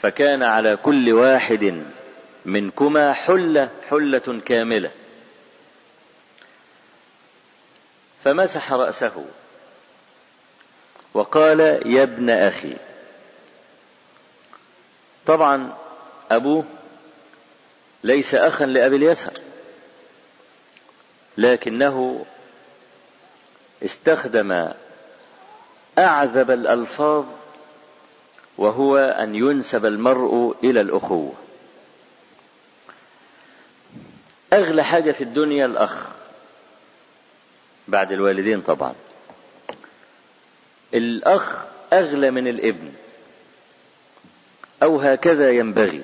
فكان على كل واحد منكما حلة حلة كاملة. فمسح رأسه. وقال يا ابن أخي. طبعا أبوه ليس أخا لأبي اليسر. لكنه استخدم أعذب الألفاظ وهو أن ينسب المرء إلى الأخوة. أغلى حاجة في الدنيا الأخ. بعد الوالدين طبعا. الأخ أغلى من الابن. أو هكذا ينبغي.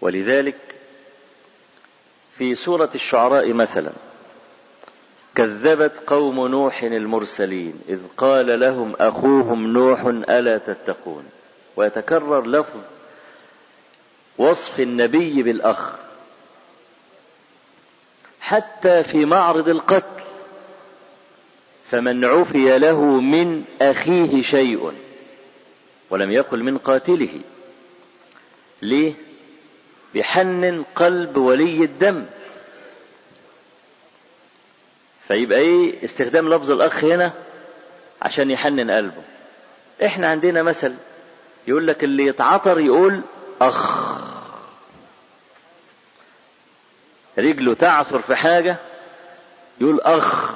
ولذلك في سورة الشعراء مثلا كذبت قوم نوح المرسلين إذ قال لهم أخوهم نوح ألا تتقون؟ ويتكرر لفظ وصف النبي بالأخ. حتى في معرض القتل فمن عفي له من أخيه شيء ولم يقل من قاتله. ليه؟ بحنن قلب ولي الدم. فيبقى إيه؟ استخدام لفظ الأخ هنا عشان يحنن قلبه. إحنا عندنا مثل يقول لك اللي يتعطر يقول أخ. رجله تعثر في حاجة يقول أخ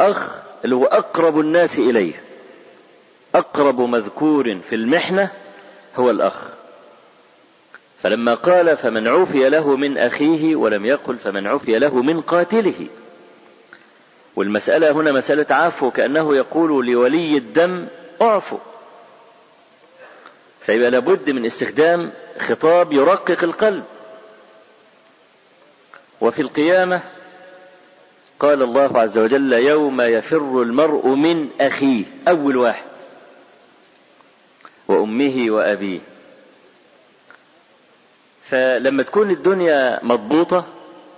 أخ اللي هو أقرب الناس إليه أقرب مذكور في المحنة هو الأخ. فلما قال فمن عفي له من أخيه ولم يقل فمن عفي له من قاتله. والمسألة هنا مسألة عفو كأنه يقول لولي الدم أعفو. فيبقى لابد من استخدام خطاب يرقق القلب. وفي القيامة قال الله عز وجل يوم يفر المرء من أخيه أول واحد وأمه وأبيه. فلما تكون الدنيا مضبوطة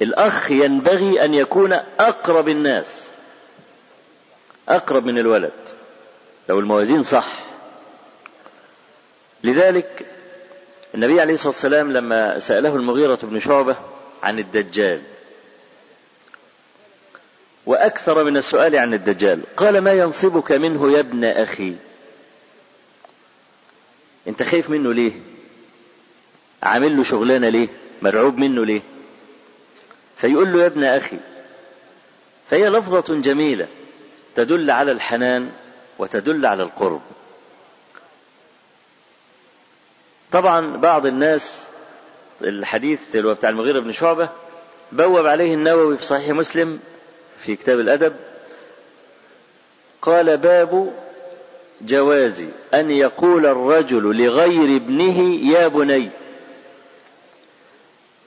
الأخ ينبغي أن يكون أقرب الناس أقرب من الولد لو الموازين صح. لذلك النبي عليه الصلاة والسلام لما سأله المغيرة بن شعبة عن الدجال. وأكثر من السؤال عن الدجال. قال ما ينصبك منه يا ابن أخي؟ أنت خايف منه ليه؟ عامل له شغلانة ليه؟ مرعوب منه ليه؟ فيقول له يا ابن أخي فهي لفظة جميلة تدل على الحنان وتدل على القرب. طبعا بعض الناس الحديث اللي هو بتاع المغيرة بن شعبة بوب عليه النووي في صحيح مسلم في كتاب الأدب قال باب جواز أن يقول الرجل لغير ابنه يا بني.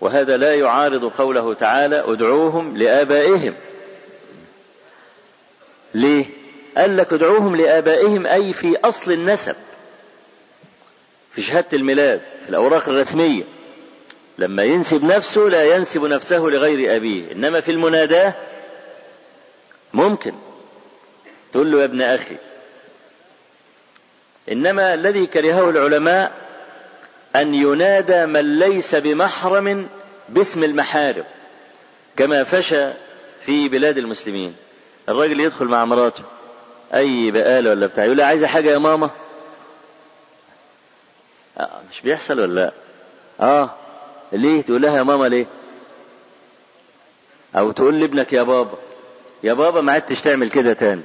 وهذا لا يعارض قوله تعالى ادعوهم لآبائهم. ليه؟ قال لك ادعوهم لآبائهم أي في أصل النسب. في شهادة الميلاد في الأوراق الرسمية. لما ينسب نفسه لا ينسب نفسه لغير أبيه إنما في المناداة ممكن. تقول له يا ابن أخي إنما الذي كرهه العلماء أن ينادى من ليس بمحرم باسم المحارم كما فشى في بلاد المسلمين. الراجل يدخل مع مراته أي بقالة ولا بتاع يقول لها عايزة حاجة يا ماما؟ آه مش بيحصل ولا لأ؟ آه. ليه؟ تقول لها يا ماما ليه؟ أو تقول لابنك يا بابا. يا بابا ما عدتش تعمل كده تاني.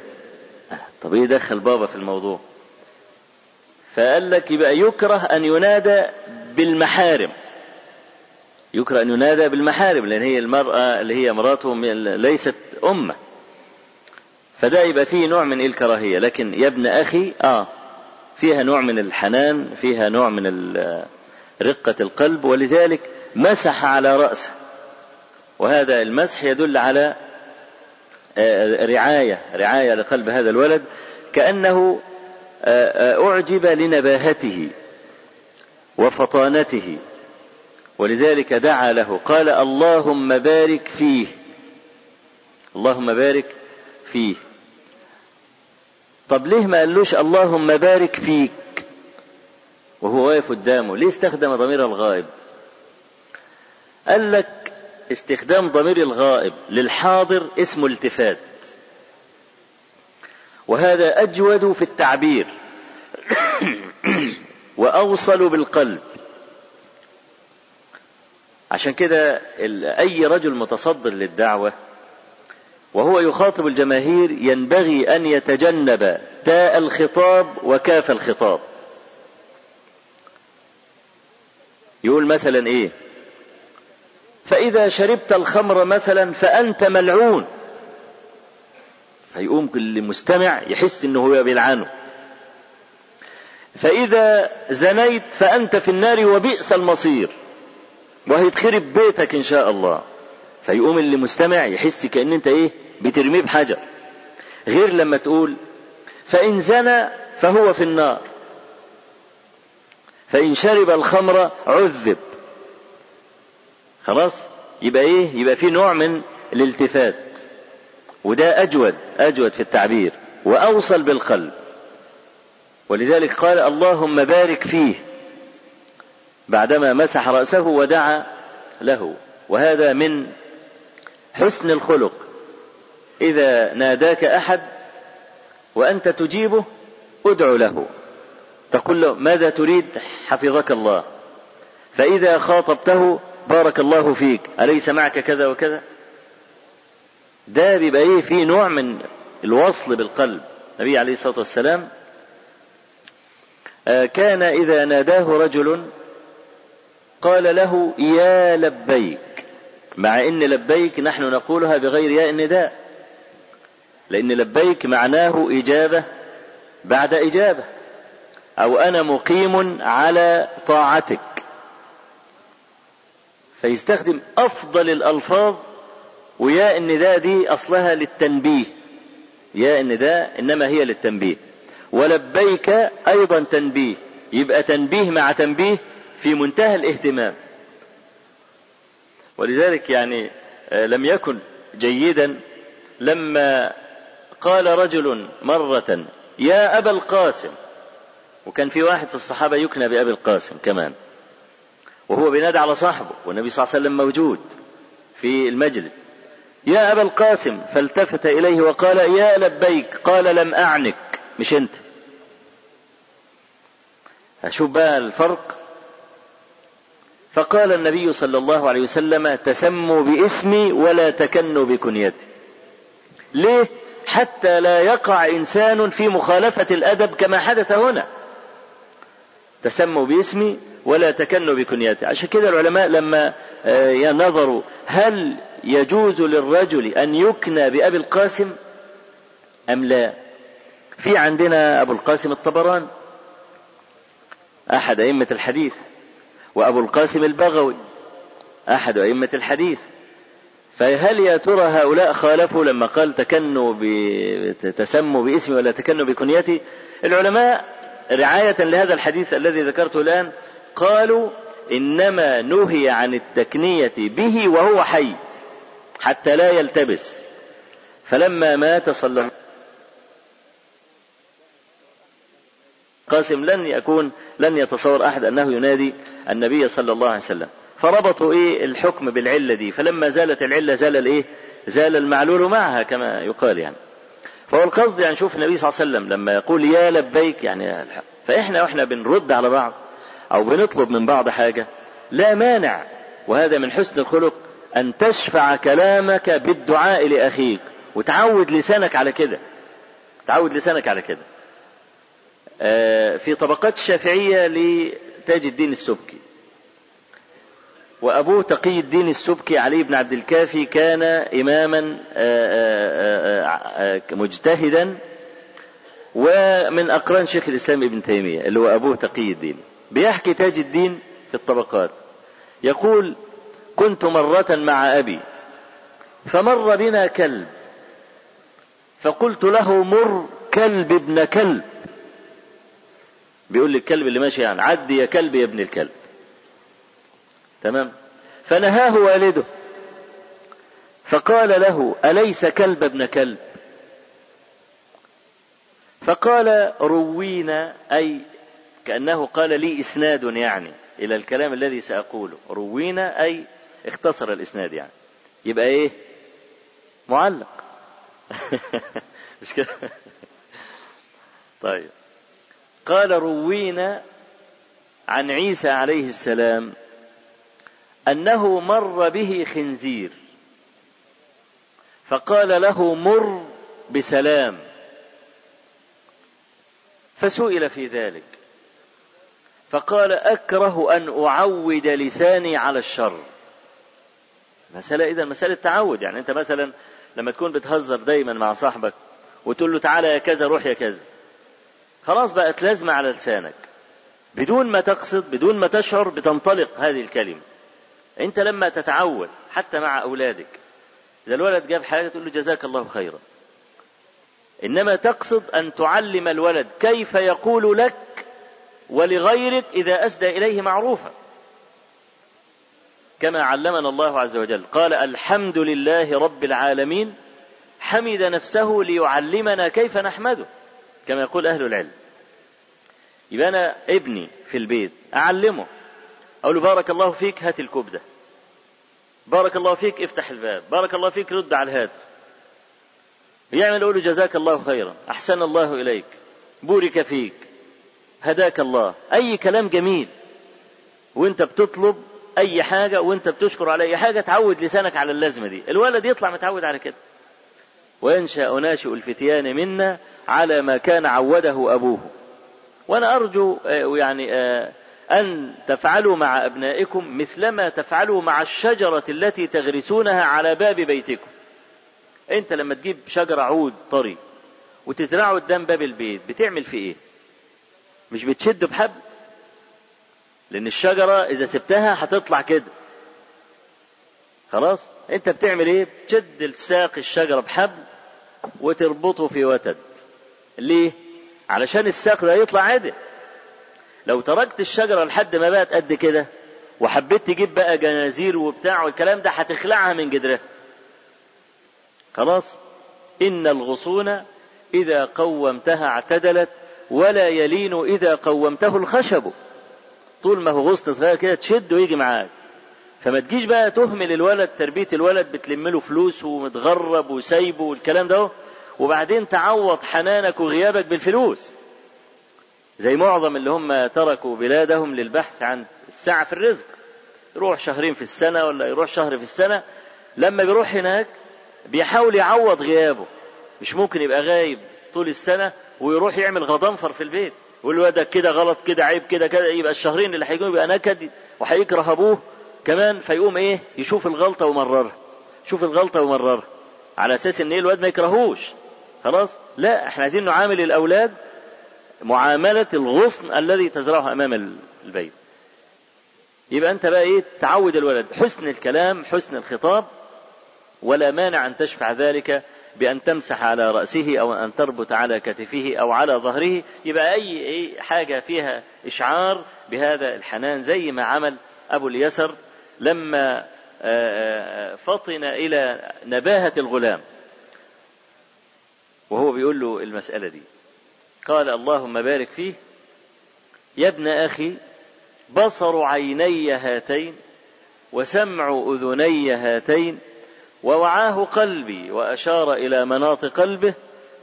طب إيه دخل بابا في الموضوع؟ فقال لك يبقى يكره أن ينادى بالمحارم. يكره أن ينادى بالمحارم لأن هي المرأة اللي هي مراته ليست أمة. فده يبقى فيه نوع من الكراهية. لكن يا ابن أخي آه فيها نوع من الحنان فيها نوع من رقة القلب. ولذلك مسح على رأسه. وهذا المسح يدل على رعاية رعاية لقلب هذا الولد. كأنه أعجب لنباهته وفطانته. ولذلك دعا له قال اللهم بارك فيه. اللهم بارك فيه. طب ليه ما قالوش اللهم بارك فيك وهو واقف قدامه. ليه استخدم ضمير الغائب؟ قال لك استخدام ضمير الغائب للحاضر اسمه التفات. وهذا أجود في التعبير. وأوصل بالقلب. عشان كده أي رجل متصدر للدعوة وهو يخاطب الجماهير ينبغي أن يتجنب تاء الخطاب وكاف الخطاب. يقول مثلا إيه؟ فإذا شربت الخمر مثلا فأنت ملعون. فيقوم كل مستمع يحس إنه هو بيلعنه. فإذا زنيت فأنت في النار وبئس المصير. وهيتخرب بيتك إن شاء الله. فيقوم اللي مستمع يحس كأن أنت إيه؟ بترميه بحجر. غير لما تقول فإن زنى فهو في النار. فإن شرب الخمر عذب. خلاص؟ يبقى إيه؟ يبقى في نوع من الالتفات. وده أجود أجود في التعبير وأوصل بالقلب. ولذلك قال اللهم بارك فيه بعدما مسح رأسه ودعا له. وهذا من حسن الخلق. إذا ناداك أحد وأنت تجيبه ادع له. تقول له ماذا تريد؟ حفظك الله. فإذا خاطبته بارك الله فيك. أليس معك كذا وكذا؟ ده بيبقى إيه؟ فيه نوع من الوصل بالقلب. النبي عليه الصلاة والسلام كان إذا ناداه رجل قال له يا لبيك. مع إن لبيك نحن نقولها بغير ياء النداء. لأن لبيك معناه إجابة بعد إجابة. أو أنا مقيم على طاعتك. فيستخدم أفضل الألفاظ وياء النداء دي أصلها للتنبيه. ياء النداء إنما هي للتنبيه. ولبيك أيضا تنبيه. يبقى تنبيه مع تنبيه في منتهى الاهتمام. ولذلك يعني لم يكن جيدا لما قال رجل مرة يا أبا القاسم. وكان في واحد في الصحابة يكنى بأبي القاسم كمان. وهو بينادي على صاحبه والنبي صلى الله عليه وسلم موجود في المجلس. يا أبا القاسم فالتفت إليه وقال يا لبيك قال لم أعنك. مش أنت؟ أشوف بقى الفرق. فقال النبي صلى الله عليه وسلم تسموا باسمي ولا تكنوا بكنيتي. ليه؟ حتى لا يقع إنسان في مخالفة الأدب كما حدث هنا. تسموا باسمي ولا تكنوا بكنيتي عشان كده العلماء لما نظروا هل يجوز للرجل أن يكنى بأبي القاسم أم لا؟ في عندنا أبو القاسم الطبراني أحد أئمة الحديث وأبو القاسم البغوي أحد أئمة الحديث. فهل يا ترى هؤلاء خالفوا لما قال تكنوا تسموا باسمي ولا تكنوا بكنيتي العلماء رعاية لهذا الحديث الذي ذكرته الآن قالوا إنما نهي عن التكنية به وهو حي حتى لا يلتبس. فلما مات صلى قاسم لن يكون لن يتصور أحد أنه ينادي النبي صلى الله عليه وسلم. فربطوا إيه الحكم بالعلة دي فلما زالت العلة زال الإيه؟ زال المعلول معها كما يقال يعني. فهو القصد يعني شوف النبي صلى الله عليه وسلم لما يقول يا لبيك يعني فإحنا وإحنا بنرد على بعض أو بنطلب من بعض حاجة لا مانع وهذا من حسن الخلق أن تشفع كلامك بالدعاء لأخيك وتعود لسانك على كده. تعود لسانك على كده. آه، في طبقات الشافعية لتاج الدين السبكي. وأبوه تقي الدين السبكي علي بن عبد الكافي كان إماما آه، آه، مجتهدا ومن أقران شيخ الإسلام ابن تيمية اللي هو أبوه تقي الدين. بيحكي تاج الدين في الطبقات. يقول كنت مرة مع أبي فمر بنا كلب فقلت له مر كلب ابن كلب. بيقول لي الكلب اللي ماشي يعني عدي يا كلب يا ابن الكلب. تمام؟ فنهاه والده. فقال له أليس كلب ابن كلب؟ فقال روينا أي كأنه قال لي إسناد يعني إلى الكلام الذي سأقوله. روينا أي اختصر الإسناد يعني. يبقى إيه؟ معلق. مش كده؟ طيب. قال روينا عن عيسى عليه السلام أنه مر به خنزير. فقال له مر بسلام. فسئل في ذلك. فقال أكره أن أعود لساني على الشر. مسألة إذا مسألة تعود. يعني أنت مثلا لما تكون بتهزر دايما مع صاحبك وتقول له تعالى يا كذا روح يا كذا. خلاص بقت لازمة على لسانك. بدون ما تقصد بدون ما تشعر بتنطلق هذه الكلمة. انت لما تتعود حتى مع أولادك إذا الولد جاب حاجة تقول له جزاك الله خيرا. إنما تقصد أن تعلم الولد كيف يقول لك ولغيرك إذا أسدى إليه معروفا. كما علمنا الله عز وجل قال الحمد لله رب العالمين حمد نفسه ليعلمنا كيف نحمده كما يقول أهل العلم. يبقى أنا ابني في البيت أعلمه. أقول له بارك الله فيك هات الكبدة بارك الله فيك افتح الباب. بارك الله فيك رد على الهاتف. يعمل يقول له جزاك الله خيرا. أحسن الله إليك. بورك فيك. هداك الله. أي كلام جميل. وانت بتطلب أي حاجة وانت بتشكر على أي حاجة تعود لسانك على اللازمة دي. الولد يطلع متعود على كده. وينشأ ناشئ الفتيان منا على ما كان عوده أبوه. وأنا أرجو آه، يعني آه، أن تفعلوا مع أبنائكم مثلما تفعلوا مع الشجرة التي تغرسونها على باب بيتكم. أنت لما تجيب شجرة عود طري وتزرعه قدام باب البيت بتعمل فيه إيه؟ مش بتشده بحبل لأن الشجرة إذا سبتها هتطلع كده. خلاص؟ أنت بتعمل إيه؟ بتشد الساق الشجرة بحبل وتربطه في وتد. ليه؟ علشان الساق ده يطلع عدل لو تركت الشجرة لحد ما بقت قد كده وحبيت تجيب بقى جنازير وبتاع والكلام ده هتخلعها من جدرها. خلاص؟ إن الغصون إذا قومتها اعتدلت ولا يلين إذا قومته الخشب. طول ما هو غصن صغير كده تشد ويجي معاك. فما تجيش بقى تهمل الولد تربية الولد بتلم له فلوس ومتغرب وسايبه والكلام ده وبعدين تعوض حنانك وغيابك بالفلوس. زي معظم اللي هم تركوا بلادهم للبحث عن السعة في الرزق. يروح شهرين في السنة ولا يروح شهر في السنة لما بيروح هناك بيحاول يعوض غيابه. مش ممكن يبقى غايب طول السنة ويروح يعمل غضنفر في البيت يقول ده كده غلط كده عيب كده كده. يبقى الشهرين اللي هيجوا يبقى نكد وهيكره ابوه كمان فيقوم إيه؟ يشوف الغلطة ومررها. شوف الغلطة ومررها. على أساس إن إيه؟ الواد ما يكرهوش. خلاص؟ لا إحنا عايزين نعامل الأولاد معاملة الغصن الذي تزرعه أمام البيت. يبقى أنت بقى إيه؟ تعود الولد. حسن الكلام حسن الخطاب ولا مانع أن تشفع ذلك بأن تمسح على رأسه أو أن تربط على كتفه أو على ظهره. يبقى أي أي حاجة فيها إشعار بهذا الحنان زي ما عمل أبو اليسر لما فطن إلى نباهة الغلام. وهو بيقول له المسألة دي. قال اللهم بارك فيه؟ يا ابن أخي بصر عيني هاتين وسمع أذني هاتين ووعاه قلبي وأشار إلى مناط قلبه.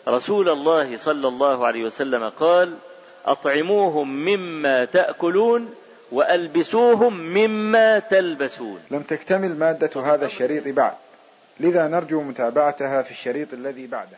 رسول الله صلى الله عليه وسلم قال أطعموهم مما تأكلون وألبسوهم مما تلبسون.
لم تكتمل مادة هذا الشريط بعد لذا نرجو متابعتها في الشريط الذي بعده.